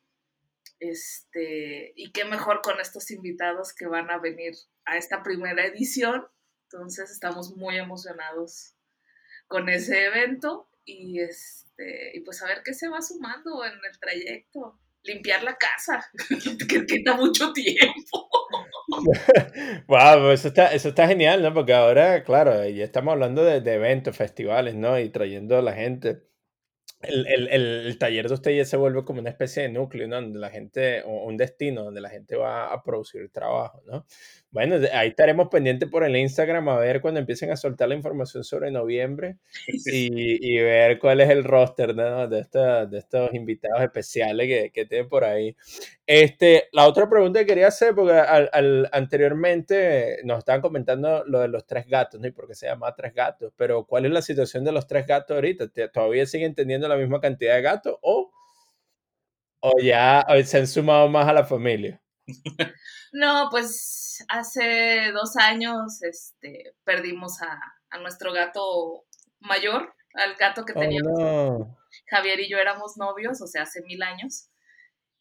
Este, y qué mejor con estos invitados que van a venir a esta primera edición. Entonces estamos muy emocionados con ese evento y este y pues a ver qué se va sumando en el trayecto. Limpiar la casa, que quita mucho tiempo. wow, eso está, eso está genial, ¿no? Porque ahora, claro, ya estamos hablando de, de eventos, festivales, ¿no? Y trayendo a la gente el, el, el, taller de usted ya se vuelve como una especie de núcleo, ¿no? Donde la gente, o un destino donde la gente va a producir trabajo, ¿no? Bueno, ahí estaremos pendientes por el Instagram a ver cuando empiecen a soltar la información sobre noviembre y, y ver cuál es el roster ¿no? de, esta, de estos invitados especiales que, que tienen por ahí. Este, la otra pregunta que quería hacer, porque al, al, anteriormente nos estaban comentando lo de los tres gatos, ¿no? Y por qué se llama tres gatos, pero ¿cuál es la situación de los tres gatos ahorita? ¿Todavía siguen teniendo la misma cantidad de gatos o, o ya se han sumado más a la familia? No, pues hace dos años este, perdimos a, a nuestro gato mayor, al gato que oh, teníamos. Javier y yo éramos novios, o sea, hace mil años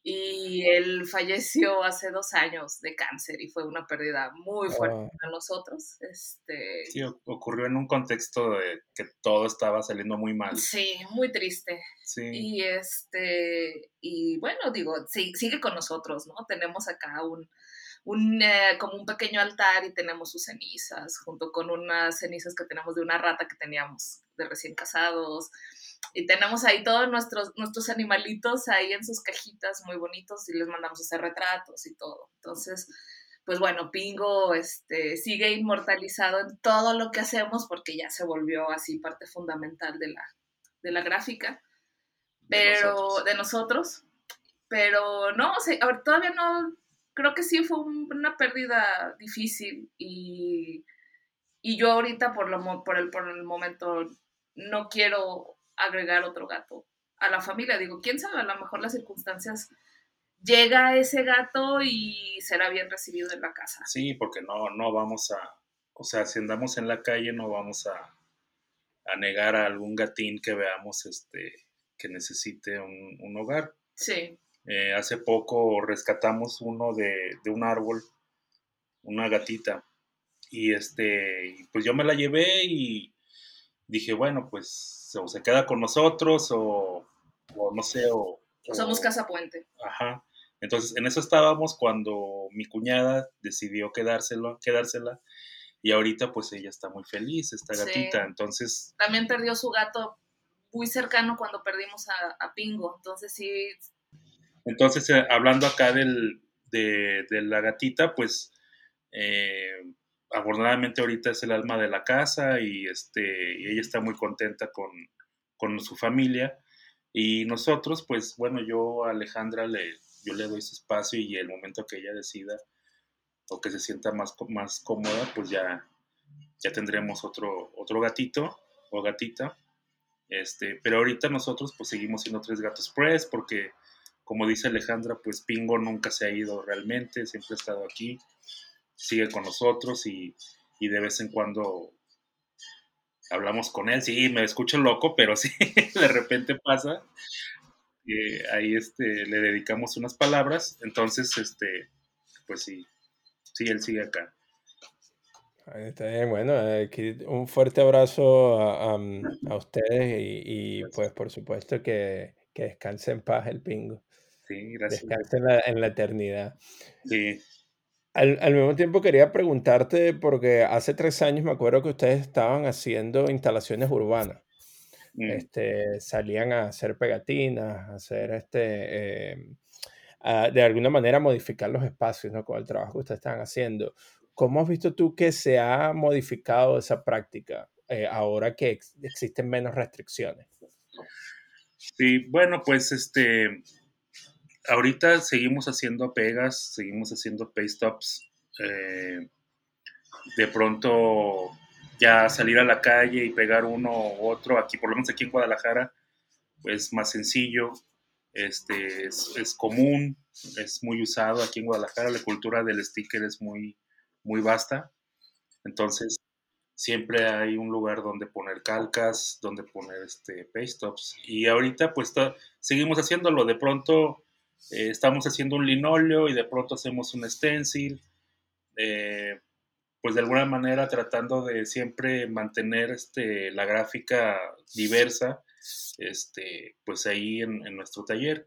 y él falleció hace dos años de cáncer y fue una pérdida muy fuerte oh. para nosotros. Este... Sí, ocurrió en un contexto de que todo estaba saliendo muy mal. Sí, muy triste. Sí. Y este, y bueno, digo, sí, sigue con nosotros, ¿no? Tenemos acá un, un eh, como un pequeño altar y tenemos sus cenizas, junto con unas cenizas que tenemos de una rata que teníamos de recién casados y tenemos ahí todos nuestros, nuestros animalitos ahí en sus cajitas muy bonitos y les mandamos a hacer retratos y todo. Entonces, pues bueno, Pingo este, sigue inmortalizado en todo lo que hacemos porque ya se volvió así parte fundamental de la, de la gráfica, pero de nosotros. Pero no, o todavía no, creo que sí fue una pérdida difícil y, y yo ahorita por, lo, por, el, por el momento no quiero agregar otro gato a la familia. Digo, quién sabe, a lo mejor las circunstancias llega ese gato y será bien recibido en la casa. Sí, porque no, no vamos a, o sea, si andamos en la calle no vamos a, a negar a algún gatín que veamos este, que necesite un, hogar. Sí. Eh, hace poco rescatamos uno de, de, un árbol, una gatita, y este, pues yo me la llevé y dije, bueno, pues o se queda con nosotros o, no sé, o... somos casa puente. Ajá. Entonces, en eso estábamos cuando mi cuñada decidió quedárselo, quedársela y ahorita pues ella está muy feliz, esta gatita, entonces... También perdió su gato muy cercano cuando perdimos a, Pingo, entonces sí... Entonces, eh, hablando acá del, de, de, la gatita, pues eh, afortunadamente ahorita es el alma de la casa y, este, ella está muy contenta con, su familia. Y nosotros, pues bueno, yo a Alejandra le, yo le doy su espacio y el momento que ella decida o que se sienta más, más cómoda, pues ya, ya tendremos otro, otro gatito o gatita. Este, pero ahorita nosotros pues seguimos siendo tres gatos press porque como dice Alejandra, pues Pingo nunca se ha ido realmente, siempre ha estado aquí sigue con nosotros y, de vez en cuando hablamos con él. Sí, me escucho loco, pero sí, de repente pasa. ahí este, le dedicamos unas palabras. Entonces, este, pues sí, sí, él sigue acá. Está bien, bueno, un fuerte abrazo a, ustedes y, pues por supuesto que, que descanse en paz el pingo. Sí, gracias. Descanse en la, en la eternidad. Sí. Al, al, mismo tiempo quería preguntarte, porque hace tres años me acuerdo que ustedes estaban haciendo instalaciones urbanas. Mm. Este, salían a hacer pegatinas, a hacer este, eh, a, de alguna manera modificar los espacios ¿no? con el trabajo que ustedes están haciendo. ¿Cómo has visto tú que se ha modificado esa práctica eh, ahora que ex existen menos restricciones? Sí, bueno, pues este, ahorita seguimos haciendo pegas, seguimos haciendo paystops. Eh, de pronto ya salir a la calle y pegar uno u otro, aquí por lo menos aquí en Guadalajara, es más sencillo, este, es, es, común, es muy usado aquí en Guadalajara, la cultura del sticker es muy, muy vasta, entonces siempre hay un lugar donde poner calcas, donde poner este, paystops. Y ahorita pues seguimos haciéndolo. De pronto eh, estamos haciendo un linóleo y de pronto hacemos un stencil. Eh, pues de alguna manera tratando de siempre mantener este, la gráfica diversa, este, pues ahí en, nuestro taller.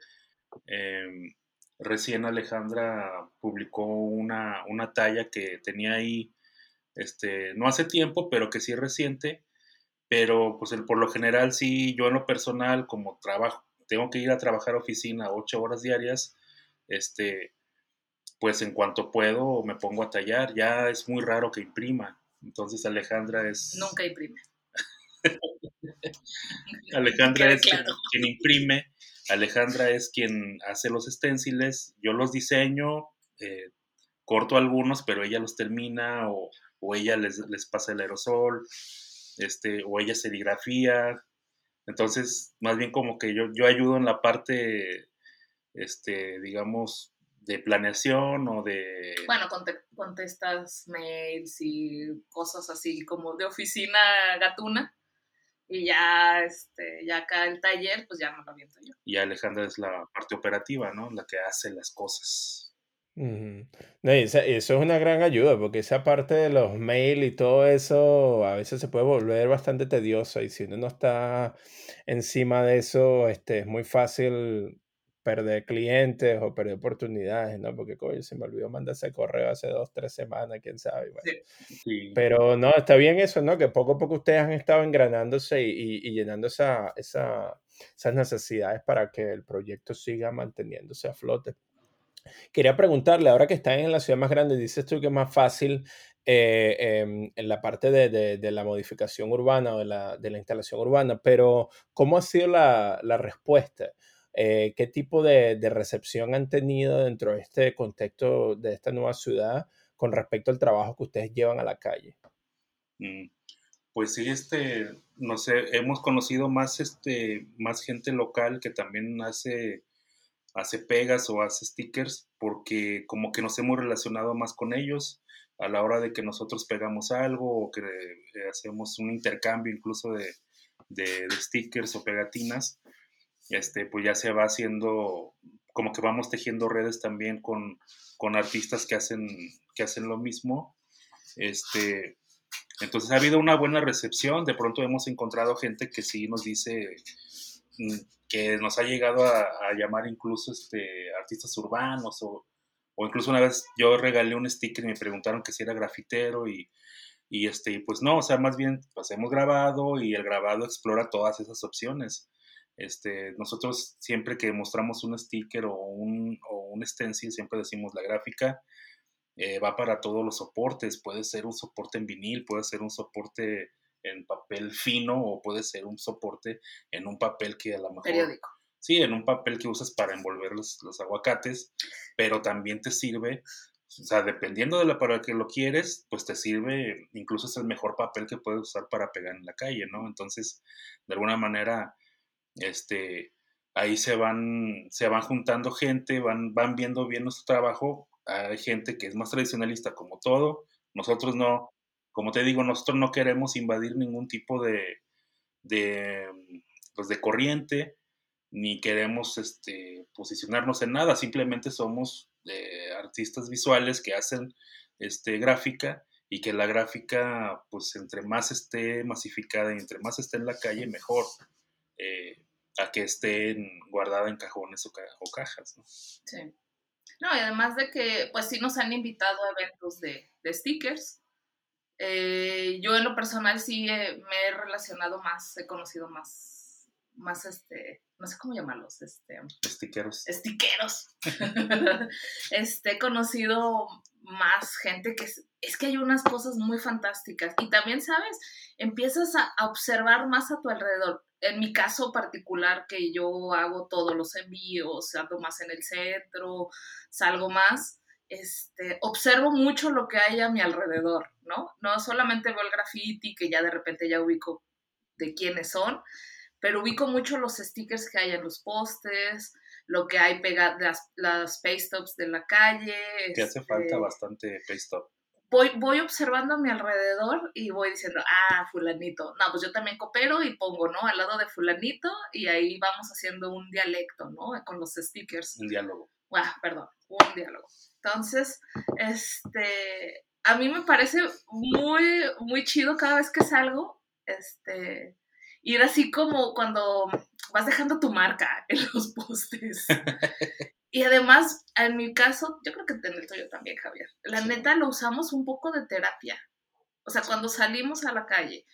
Em, recién Alejandra publicó una, una talla que tenía ahí este, no hace tiempo, pero que sí reciente, pero pues el, por lo general sí, yo en lo personal, como trabajo, tengo que ir a trabajar a oficina ocho horas diarias, este, pues en cuanto puedo me pongo a tallar, ya es muy raro que imprima, entonces Alejandra es... Nunca imprime. Alejandra es quien, imprime, Alejandra es quien hace los esténciles, yo los diseño, eh, corto algunos, pero ella los termina o o ella les, les pasa el aerosol, este, o ella serigrafía. Entonces, más bien como que yo, yo ayudo en la parte, este, digamos, de planeación o de... Bueno, contestas mails y cosas así como de oficina gatuna. Y ya, este, ya acá el taller, pues ya me lo aviento yo. Y Alejandra es la parte operativa, ¿no? La que hace las cosas. No, eso es una gran ayuda, porque esa parte de los mails y todo eso a veces se puede volver bastante tedioso y si uno no está encima de eso, este, es muy fácil perder clientes o perder oportunidades, ¿no? Porque, coño, se me olvidó mandar ese correo hace dos, tres semanas, quién sabe. Pero no, está bien eso, ¿no? Que poco a poco ustedes han estado engranándose y, y, llenando esa, esa, esas necesidades para que el proyecto siga manteniéndose a flote. Quería preguntarle, ahora que están en la ciudad más grande, dices tú que es más fácil eh, em, en la parte de, de, la modificación urbana o de la, de la, instalación urbana, pero ¿cómo ha sido la, la respuesta? Eh, ¿Qué tipo de, recepción han tenido dentro de este contexto de esta nueva ciudad con respecto al trabajo que ustedes llevan a la calle? Mm, pues sí, este, no sé, hemos conocido más, este, más gente local que también hace hace pegas o hace stickers porque como que nos hemos relacionado más con ellos a la hora de que nosotros pegamos algo o que eh, hacemos un intercambio incluso de, de, stickers o pegatinas, este, pues ya se va haciendo, como que vamos tejiendo redes también con, con artistas que hacen, que hacen lo mismo. Este, entonces ha habido una buena recepción, de pronto hemos encontrado gente que sí nos dice, que nos ha llegado a, llamar incluso este, artistas urbanos o, o, incluso una vez yo regalé un sticker y me preguntaron que si era grafitero y, y este, pues no, o sea, más bien pues hemos grabado y el grabado explora todas esas opciones. Este, nosotros siempre que mostramos un sticker o un, o un stencil, siempre decimos la gráfica eh, va para todos los soportes, puede ser un soporte en vinil, puede ser un soporte en papel fino o puede ser un soporte en un papel que a lo mejor... Periódico. Sí, en un papel que usas para envolver los, aguacates, pero también te sirve, o sea, dependiendo de la para que lo quieres, pues te sirve, incluso es el mejor papel que puedes usar para pegar en la calle, ¿no? Entonces, de alguna manera, este, ahí se van, se van juntando gente, van, van viendo bien nuestro trabajo. Hay gente que es más tradicionalista como todo. Nosotros no, como te digo, nosotros no queremos invadir ningún tipo de, de, pues de corriente, ni queremos este, posicionarnos en nada, simplemente somos eh, artistas visuales que hacen este, gráfica y que la gráfica, pues entre más esté masificada y entre más esté en la calle, mejor. Eh, a que estén guardada en cajones o, cajas, ¿no? Sí. No, y además de que, pues sí nos han invitado a eventos de, stickers. Eh, yo en lo personal sí me he relacionado más, he conocido más, más este, no sé cómo llamarlos, este... Stiqueros. Stiqueros. este, he conocido más gente que es, que hay unas cosas muy fantásticas y también, ¿sabes? Empiezas a, a, observar más a tu alrededor. En mi caso particular, que yo hago todos los envíos, ando más en el centro, salgo más, este, observo mucho lo que hay a mi alrededor, ¿no? No solamente veo el graffiti, que ya de repente ya ubico de quiénes son, pero ubico mucho los stickers que hay en los postes, lo que hay pegadas, las, las paste-ups de la calle. Que hace falta este bastante paste-up. Voy, voy observando a mi alrededor y voy diciendo, ah, fulanito. No, pues yo también coopero y pongo, ¿no? Al lado de fulanito y ahí vamos haciendo un dialecto, ¿no? Con los stickers. Un diálogo. Ah, perdón, un diálogo. Entonces, este, a mí me parece muy, muy chido cada vez que salgo, este, ir así como cuando vas dejando tu marca en los postes. y además, en mi caso, yo creo que en el tuyo también, Javier, la neta lo usamos un poco de terapia. O sea, cuando salimos a la calle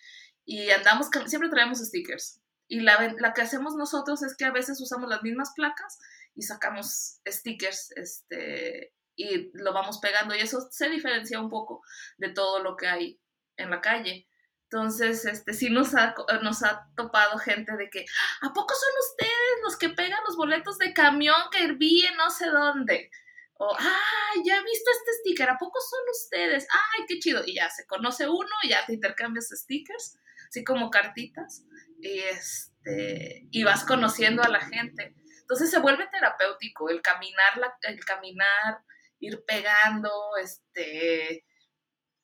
y andamos, siempre traemos stickers. Y la, la, que hacemos nosotros es que a veces usamos las mismas placas y sacamos stickers este, y lo vamos pegando. Y eso se diferencia un poco de todo lo que hay en la calle. Entonces, este, sí nos ha, nos ha topado gente de que, ¿a poco son ustedes los que pegan los boletos de camión que herví no sé dónde? O, ¡ay, ya he visto este sticker! ¿A poco son ustedes? ¡Ay, qué chido! Y ya se conoce uno, y ya te intercambias stickers, así como cartitas, y, este, y vas conociendo a la gente. Entonces se vuelve terapéutico el caminar, el caminar, ir pegando, este,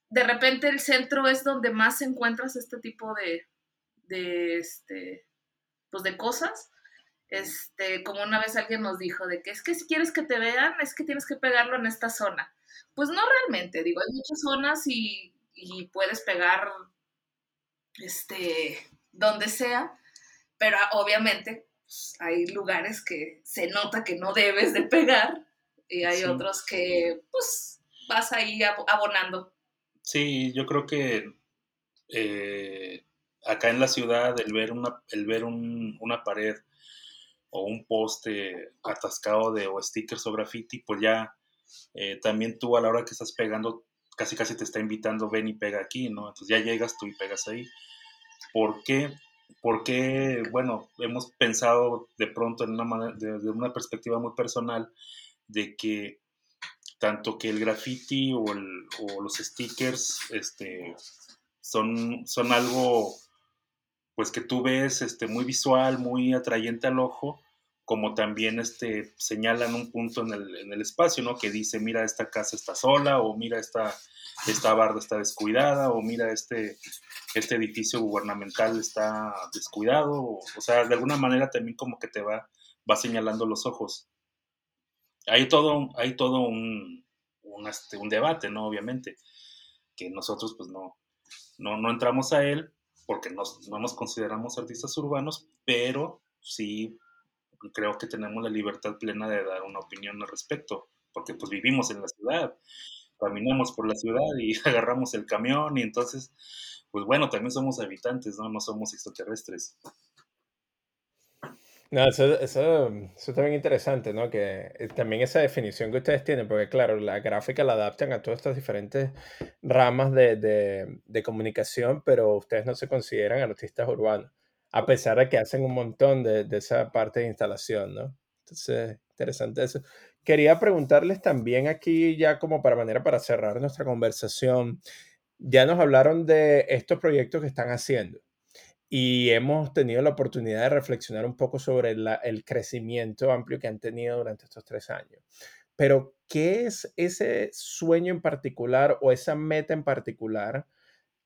de repente el centro es donde más encuentras este tipo de, de, este, pues de cosas. Este, como una vez alguien nos dijo, de que es que si quieres que te vean, es que tienes que pegarlo en esta zona. Pues no realmente, digo, hay muchas zonas y, y puedes pegar, este, donde sea, pero obviamente pues, hay lugares que se nota que no debes de pegar y hay otros que, pues, vas ahí abonando. Sí, yo creo que eh, acá en la ciudad el ver una, el ver una pared o un poste atascado de o stickers o graffiti, pues ya eh, también tú a la hora que estás pegando, casi casi te está invitando, ven y pega aquí, ¿no? Entonces ya llegas tú y pegas ahí. ¿Por qué? Porque, bueno, hemos pensado de pronto en una desde una perspectiva muy personal de que tanto que el graffiti o, los stickers este, son, son algo pues que tú ves este, muy visual, muy atrayente al ojo, como también este, señalan un punto en el, en el espacio, ¿no? Que dice, mira, esta casa está sola, o mira, esta, esta barda está descuidada, o mira, este, este edificio gubernamental está descuidado, o, sea, de alguna manera también como que te va, va señalando los ojos hay todo, hay todo un, este, un, debate, ¿no? Obviamente, que nosotros pues no, no, entramos a él porque no nos consideramos artistas urbanos, pero sí creo que tenemos la libertad plena de dar una opinión al respecto, porque pues vivimos en la ciudad, caminamos por la ciudad y agarramos el camión y entonces, pues bueno, también somos habitantes, ¿no? No somos extraterrestres. No, eso, eso, eso también interesante, ¿no? Que eh, también esa definición que ustedes tienen, porque claro, la gráfica la adaptan a todas estas diferentes ramas de, de, de comunicación, pero ustedes no se consideran artistas urbanos, a pesar de que hacen un montón de, de esa parte de instalación, ¿no? Entonces, interesante eso. Quería preguntarles también aquí, ya como para manera para cerrar nuestra conversación, ya nos hablaron de estos proyectos que están haciendo y hemos tenido la oportunidad de reflexionar un poco sobre el crecimiento amplio que han tenido durante estos tres años. Pero, ¿qué es ese sueño en particular o esa meta en particular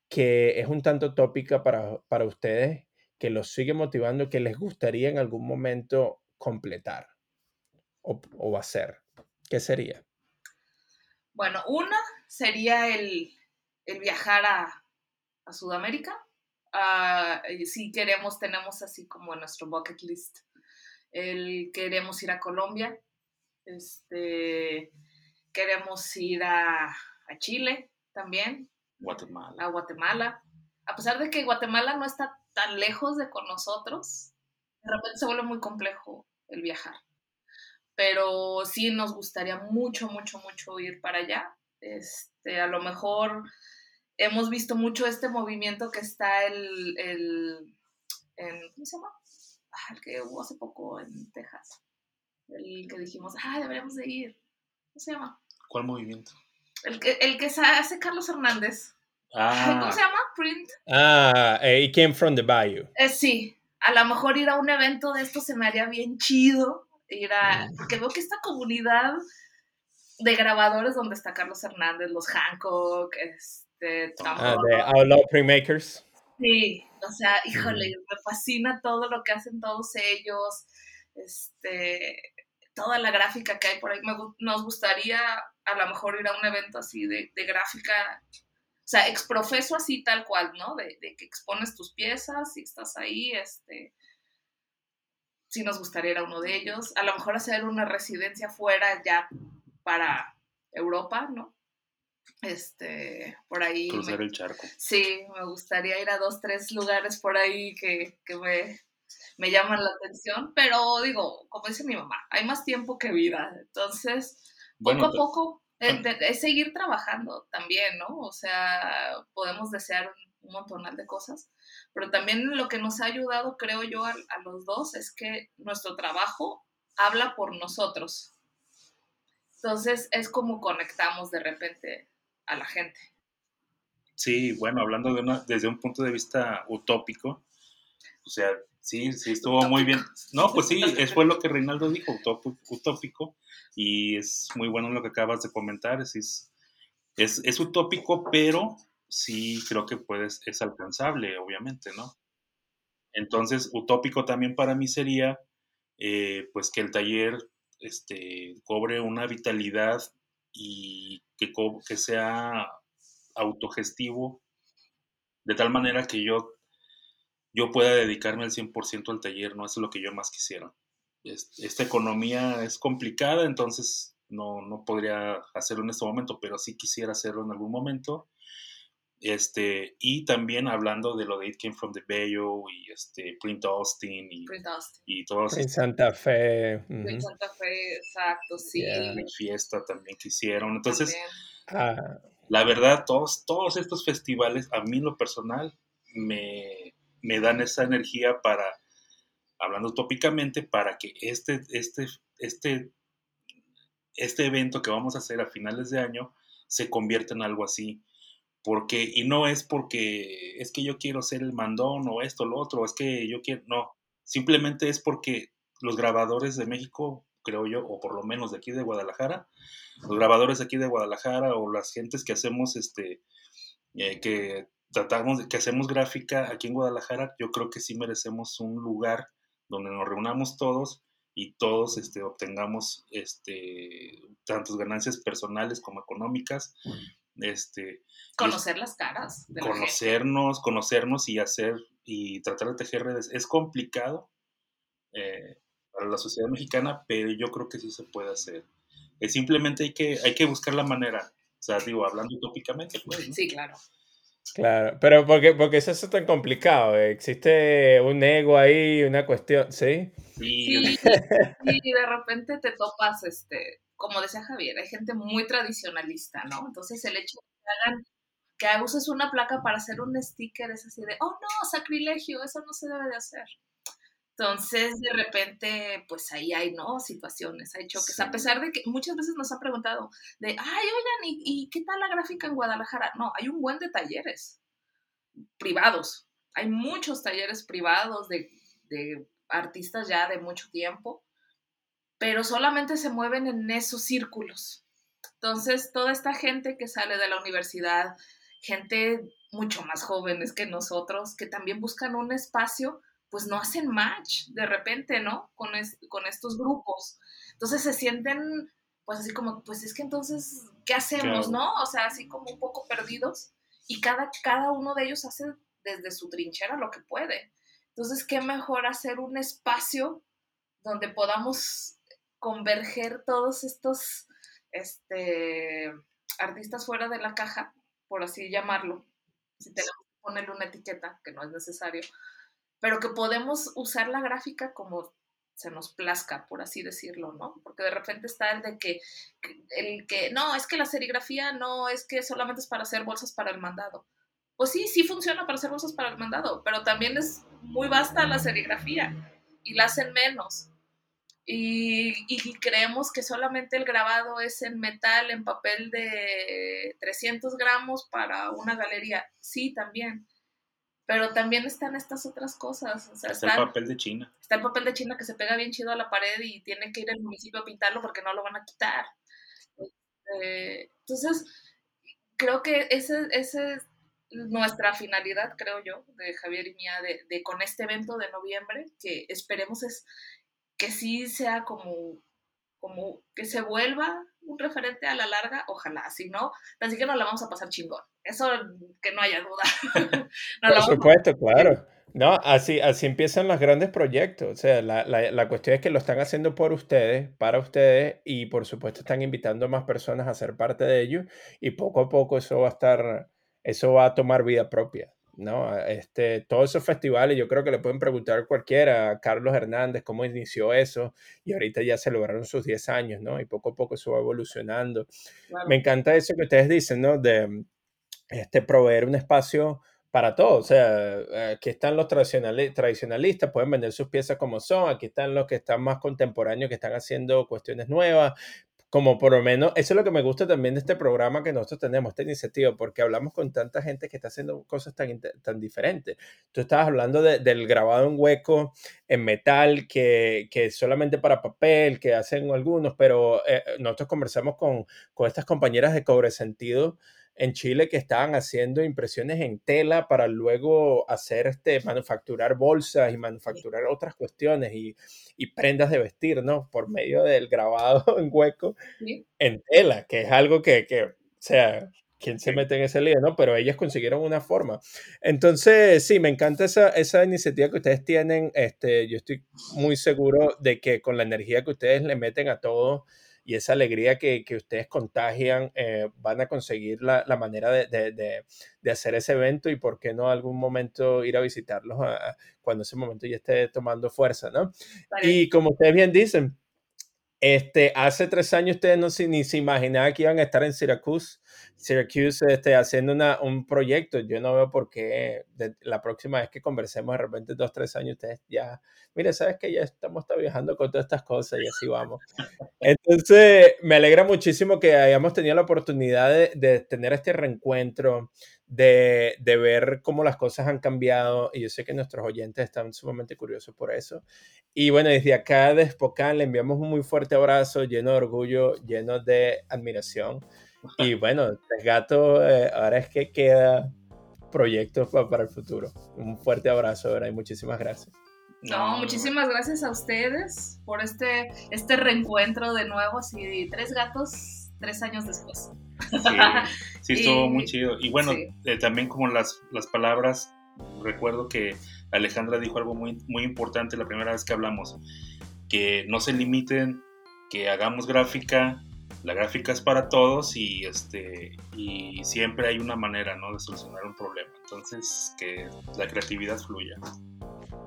que es un tanto tópica para, para ustedes, que los sigue motivando, que les gustaría en algún momento completar o, o hacer? ¿Qué sería? Bueno, una sería el, el viajar a, a Sudamérica Ah, si queremos, tenemos así como nuestro bucket list. El queremos ir a Colombia, este, queremos ir a, a Chile también. Guatemala. A Guatemala. A pesar de que Guatemala no está tan lejos de con nosotros, de repente se vuelve muy complejo el viajar. Pero sí nos gustaría mucho, mucho, mucho ir para allá. Este, a lo mejor hemos visto mucho este movimiento que está el, el ¿cómo se llama? Ah, el que hubo hace poco en Texas. El que dijimos, ah, deberíamos de ir. ¿Cómo se llama? ¿Cuál movimiento? El que, el que hace Carlos Hernández. Ah. ¿Cómo se llama? Print. Ah, He Came from the Bayou. Eh, sí, a lo mejor ir a un evento de esto se me haría bien chido. Ir a, porque veo que esta comunidad de grabadores donde está Carlos Hernández, los Hancock, este, ah, de Outlaw Premakers. Sí, o sea, híjole, me fascina todo lo que hacen todos ellos, este, toda la gráfica que hay por ahí. nos gustaría a lo mejor ir a un evento así de, de gráfica o sea, exprofeso así tal cual, ¿no? De, que expones tus piezas y estás ahí, este, sí nos gustaría ir a uno de ellos, a lo mejor hacer una residencia fuera ya para Europa, ¿no? Este, por ahí. Cruzar el charco. Sí, me gustaría ir a dos, tres lugares por ahí que, me, me llaman la atención, pero digo, como dice mi mamá, hay más tiempo que vida, entonces, poco a poco es seguir trabajando también, ¿no? O sea, podemos desear un montón de cosas, pero también lo que nos ha ayudado, creo yo, a, los dos es que nuestro trabajo habla por nosotros. Entonces es como conectamos de repente a la gente. Sí, bueno, hablando de desde un punto de vista utópico, o sea, sí, sí estuvo muy bien. No, pues sí, es fue lo que Reinaldo dijo, utópico, y es muy bueno lo que acabas de comentar, es, es, es utópico, pero sí creo que puedes, es alcanzable, obviamente, ¿no? Entonces, utópico también para mí sería, eh, pues, que el taller este, cobre una vitalidad y que, sea autogestivo, de tal manera que yo, yo pueda dedicarme al 100% al taller, ¿no? Eso es lo que yo más quisiera esta economía es complicada, entonces no, no, podría hacerlo en este momento, pero sí quisiera hacerlo en algún momento. Este, y también hablando de lo de It Came from the Bayou y este, Print Austin y, Print Austin. y todos. Print Santa Fe. Print Santa Fe, exacto, sí. Fiesta también que hicieron. Entonces, ah. la verdad, todos, todos estos festivales, a mí lo personal, me, me dan esa energía para hablando utópicamente, para que este, este, este, este evento que vamos a hacer a finales de año se convierta en algo así. Porque, y no es porque es que yo quiero ser el mandón o esto, lo otro, es que yo quiero, no, simplemente es porque los grabadores de México, creo yo, o por lo menos de aquí de Guadalajara, los grabadores de aquí de Guadalajara o las gentes que hacemos, este, eh, que tratamos, que hacemos gráfica aquí en Guadalajara, yo creo que sí merecemos un lugar donde nos reunamos todos y todos este, obtengamos este, tantas ganancias personales como económicas. Este, conocer las caras. conocernos, conocernos y hacer y tratar de tejer redes. Es complicado eh, para la sociedad mexicana, pero yo creo que sí se puede hacer. Es simplemente hay que, hay que buscar la manera. O sea, digo, hablando utópicamente, pues. Sí, claro. Claro, pero porque, porque eso es tan complicado, existe un ego ahí, una cuestión, ¿sí? Sí, y de repente te topas, este, como decía Javier, hay gente muy tradicionalista, ¿no? Entonces el hecho de que hagan, que uses una placa para hacer un sticker es así de, oh no, sacrilegio, eso no se debe de hacer. Entonces, de repente, pues ahí hay, ¿no? Situaciones, hay choques. A pesar de que muchas veces nos ha preguntado de, ay, oigan, ¿y, ¿y, qué tal la gráfica en Guadalajara? No, hay un buen de talleres privados. Hay muchos talleres privados de, de artistas ya de mucho tiempo, pero solamente se mueven en esos círculos. Entonces, toda esta gente que sale de la universidad, gente mucho más jóvenes que nosotros, que también buscan un espacio pues no hacen match de repente, ¿no? Con, con estos grupos. Entonces se sienten, pues así como, pues es que entonces, ¿qué hacemos, no? O sea, así como un poco perdidos. Y cada, cada uno de ellos hace desde su trinchera lo que puede. Entonces, ¿qué mejor hacer un espacio donde podamos converger todos estos este, artistas fuera de la caja, por así llamarlo, si tenemos que ponerle una etiqueta, que no es necesario, pero que podemos usar la gráfica como se nos plazca, por así decirlo, ¿no? Porque de repente está el de que, el que, no, es que la serigrafía no, es que solamente es para hacer bolsas para el mandado. Pues sí, sí funciona para hacer bolsas para el mandado, pero también es muy vasta la serigrafía y la hacen menos. Y, y, creemos que solamente el grabado es en metal, en papel de 300 gramos para una galería. Sí, también. Pero también están estas otras cosas. O sea, está, el papel de China. Está el papel de China que se pega bien chido a la pared y tiene que ir al municipio a pintarlo porque no lo van a quitar. Este, entonces, creo que esa ese es nuestra finalidad, creo yo, de Javier y mía, de, de con este evento de noviembre, que esperemos es que sí sea como, como que se vuelva un referente a la larga, ojalá, si no, así que nos la vamos a pasar chingón. Eso que no haya duda. Por supuesto, claro. No, así, así empiezan los grandes proyectos. O sea, la, la, la, cuestión es que lo están haciendo por ustedes, para ustedes, y por supuesto están invitando a más personas a ser parte de ello, y poco a poco eso va a estar, eso va a tomar vida propia. ¿No? Este, todos esos festivales, yo creo que le pueden preguntar a cualquiera, a Carlos Hernández, cómo inició eso, y ahorita ya celebraron sus 10 años, ¿no? Y poco a poco eso va evolucionando. Me encanta eso que ustedes dicen, ¿no? De este, proveer un espacio para todos. O sea, aquí están los tradicionalistas, pueden vender sus piezas como son, aquí están los que están más contemporáneos, que están haciendo cuestiones nuevas, como por lo menos, eso es lo que me gusta también de este programa que nosotros tenemos, esta iniciativa, porque hablamos con tanta gente que está haciendo cosas tan, tan diferentes. Tú estabas hablando del grabado en hueco, en metal, que, que solamente para papel, que hacen algunos, pero eh, nosotros conversamos con, con estas compañeras de Cobre Sentido, en Chile que estaban haciendo impresiones en tela para luego hacer este, manufacturar bolsas y manufacturar otras cuestiones y, y prendas de vestir, ¿no? Por medio del grabado en hueco en tela, que es algo que, que, o sea, ¿quién se mete en ese lío, no? Pero ellas consiguieron una forma. Entonces, sí, me encanta esa, esa iniciativa que ustedes tienen. Este, yo estoy muy seguro de que con la energía que ustedes le meten a todo, y esa alegría que, que ustedes contagian, eh, van a conseguir la, la manera de, de, de, hacer ese evento y por qué no algún momento ir a visitarlos cuando ese momento ya esté tomando fuerza, ¿no? Y como ustedes bien dicen, este, hace tres años ustedes no se, ni se imaginaban que iban a estar en Syracuse, Syracuse este, haciendo una, un proyecto. Yo no veo por qué la próxima vez que conversemos, de repente dos, tres años, ustedes ya, mire, sabes que ya estamos viajando con todas estas cosas y así vamos. Entonces, me alegra muchísimo que hayamos tenido la oportunidad de, de tener este reencuentro, de, de, ver cómo las cosas han cambiado y yo sé que nuestros oyentes están sumamente curiosos por eso. Y bueno, desde acá de Spokane le enviamos un muy fuerte abrazo lleno de orgullo, lleno de admiración. Y bueno, gato, eh, ahora es que queda proyectos para, el futuro. Un fuerte abrazo, ¿verdad? Y muchísimas gracias. No, muchísimas gracias a ustedes por este, este reencuentro de nuevo, así tres gatos, tres años después. Sí, estuvo muy chido. Y bueno, eh, también como las, las palabras, recuerdo que Alejandra dijo algo muy, muy importante la primera vez que hablamos, que no se limiten, que hagamos gráfica, la gráfica es para todos y, este, y siempre hay una manera ¿no? de solucionar un problema. Entonces, que la creatividad fluya.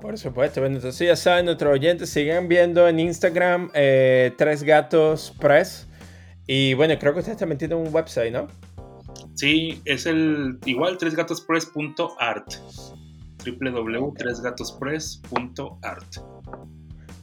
Por supuesto, bueno, entonces ya saben, nuestros oyentes sigan viendo en Instagram eh, Tres Gatos Press. Y bueno, creo que ustedes también tienen un website, ¿no? Sí, es el igual tresgatospress.art www.tresgatospress.art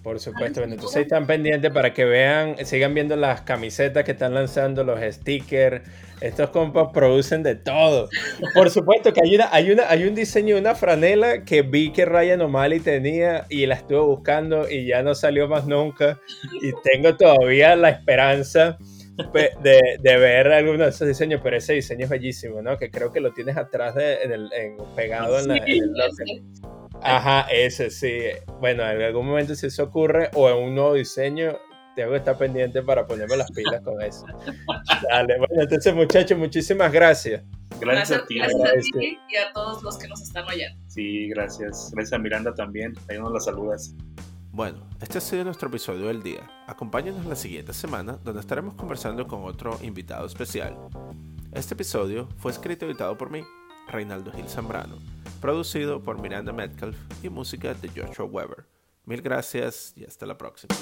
Por supuesto, entonces están pendientes para que vean, sigan viendo las camisetas que están lanzando, los stickers. Estos compas producen de todo. Por supuesto que hay, una, hay, una, hay un diseño de una franela que vi que Ryan O'Malley tenía y la estuve buscando y ya no salió más nunca. Y tengo todavía la esperanza de, de, ver algunos de esos diseños, pero ese diseño es bellísimo, ¿no? Que creo que lo tienes atrás de, en el, pegado en, la, en el Ajá, ese sí. Bueno, en algún momento si eso ocurre o en un nuevo diseño, tengo que estar pendiente para ponerme las pilas con eso. Dale, bueno, entonces muchachos, muchísimas gracias. Gracias, a ti. Gracias a ti y a todos los que nos están oyendo. Sí, gracias. Gracias a Miranda también. Ahí nos la saludas. Bueno, este ha sido nuestro episodio del día. Acompáñanos la siguiente semana donde estaremos conversando con otro invitado especial. Este episodio fue escrito y editado por mí, Reinaldo Gil Zambrano, producido por Miranda Metcalf y música de Joshua Weber. Mil gracias y hasta la próxima.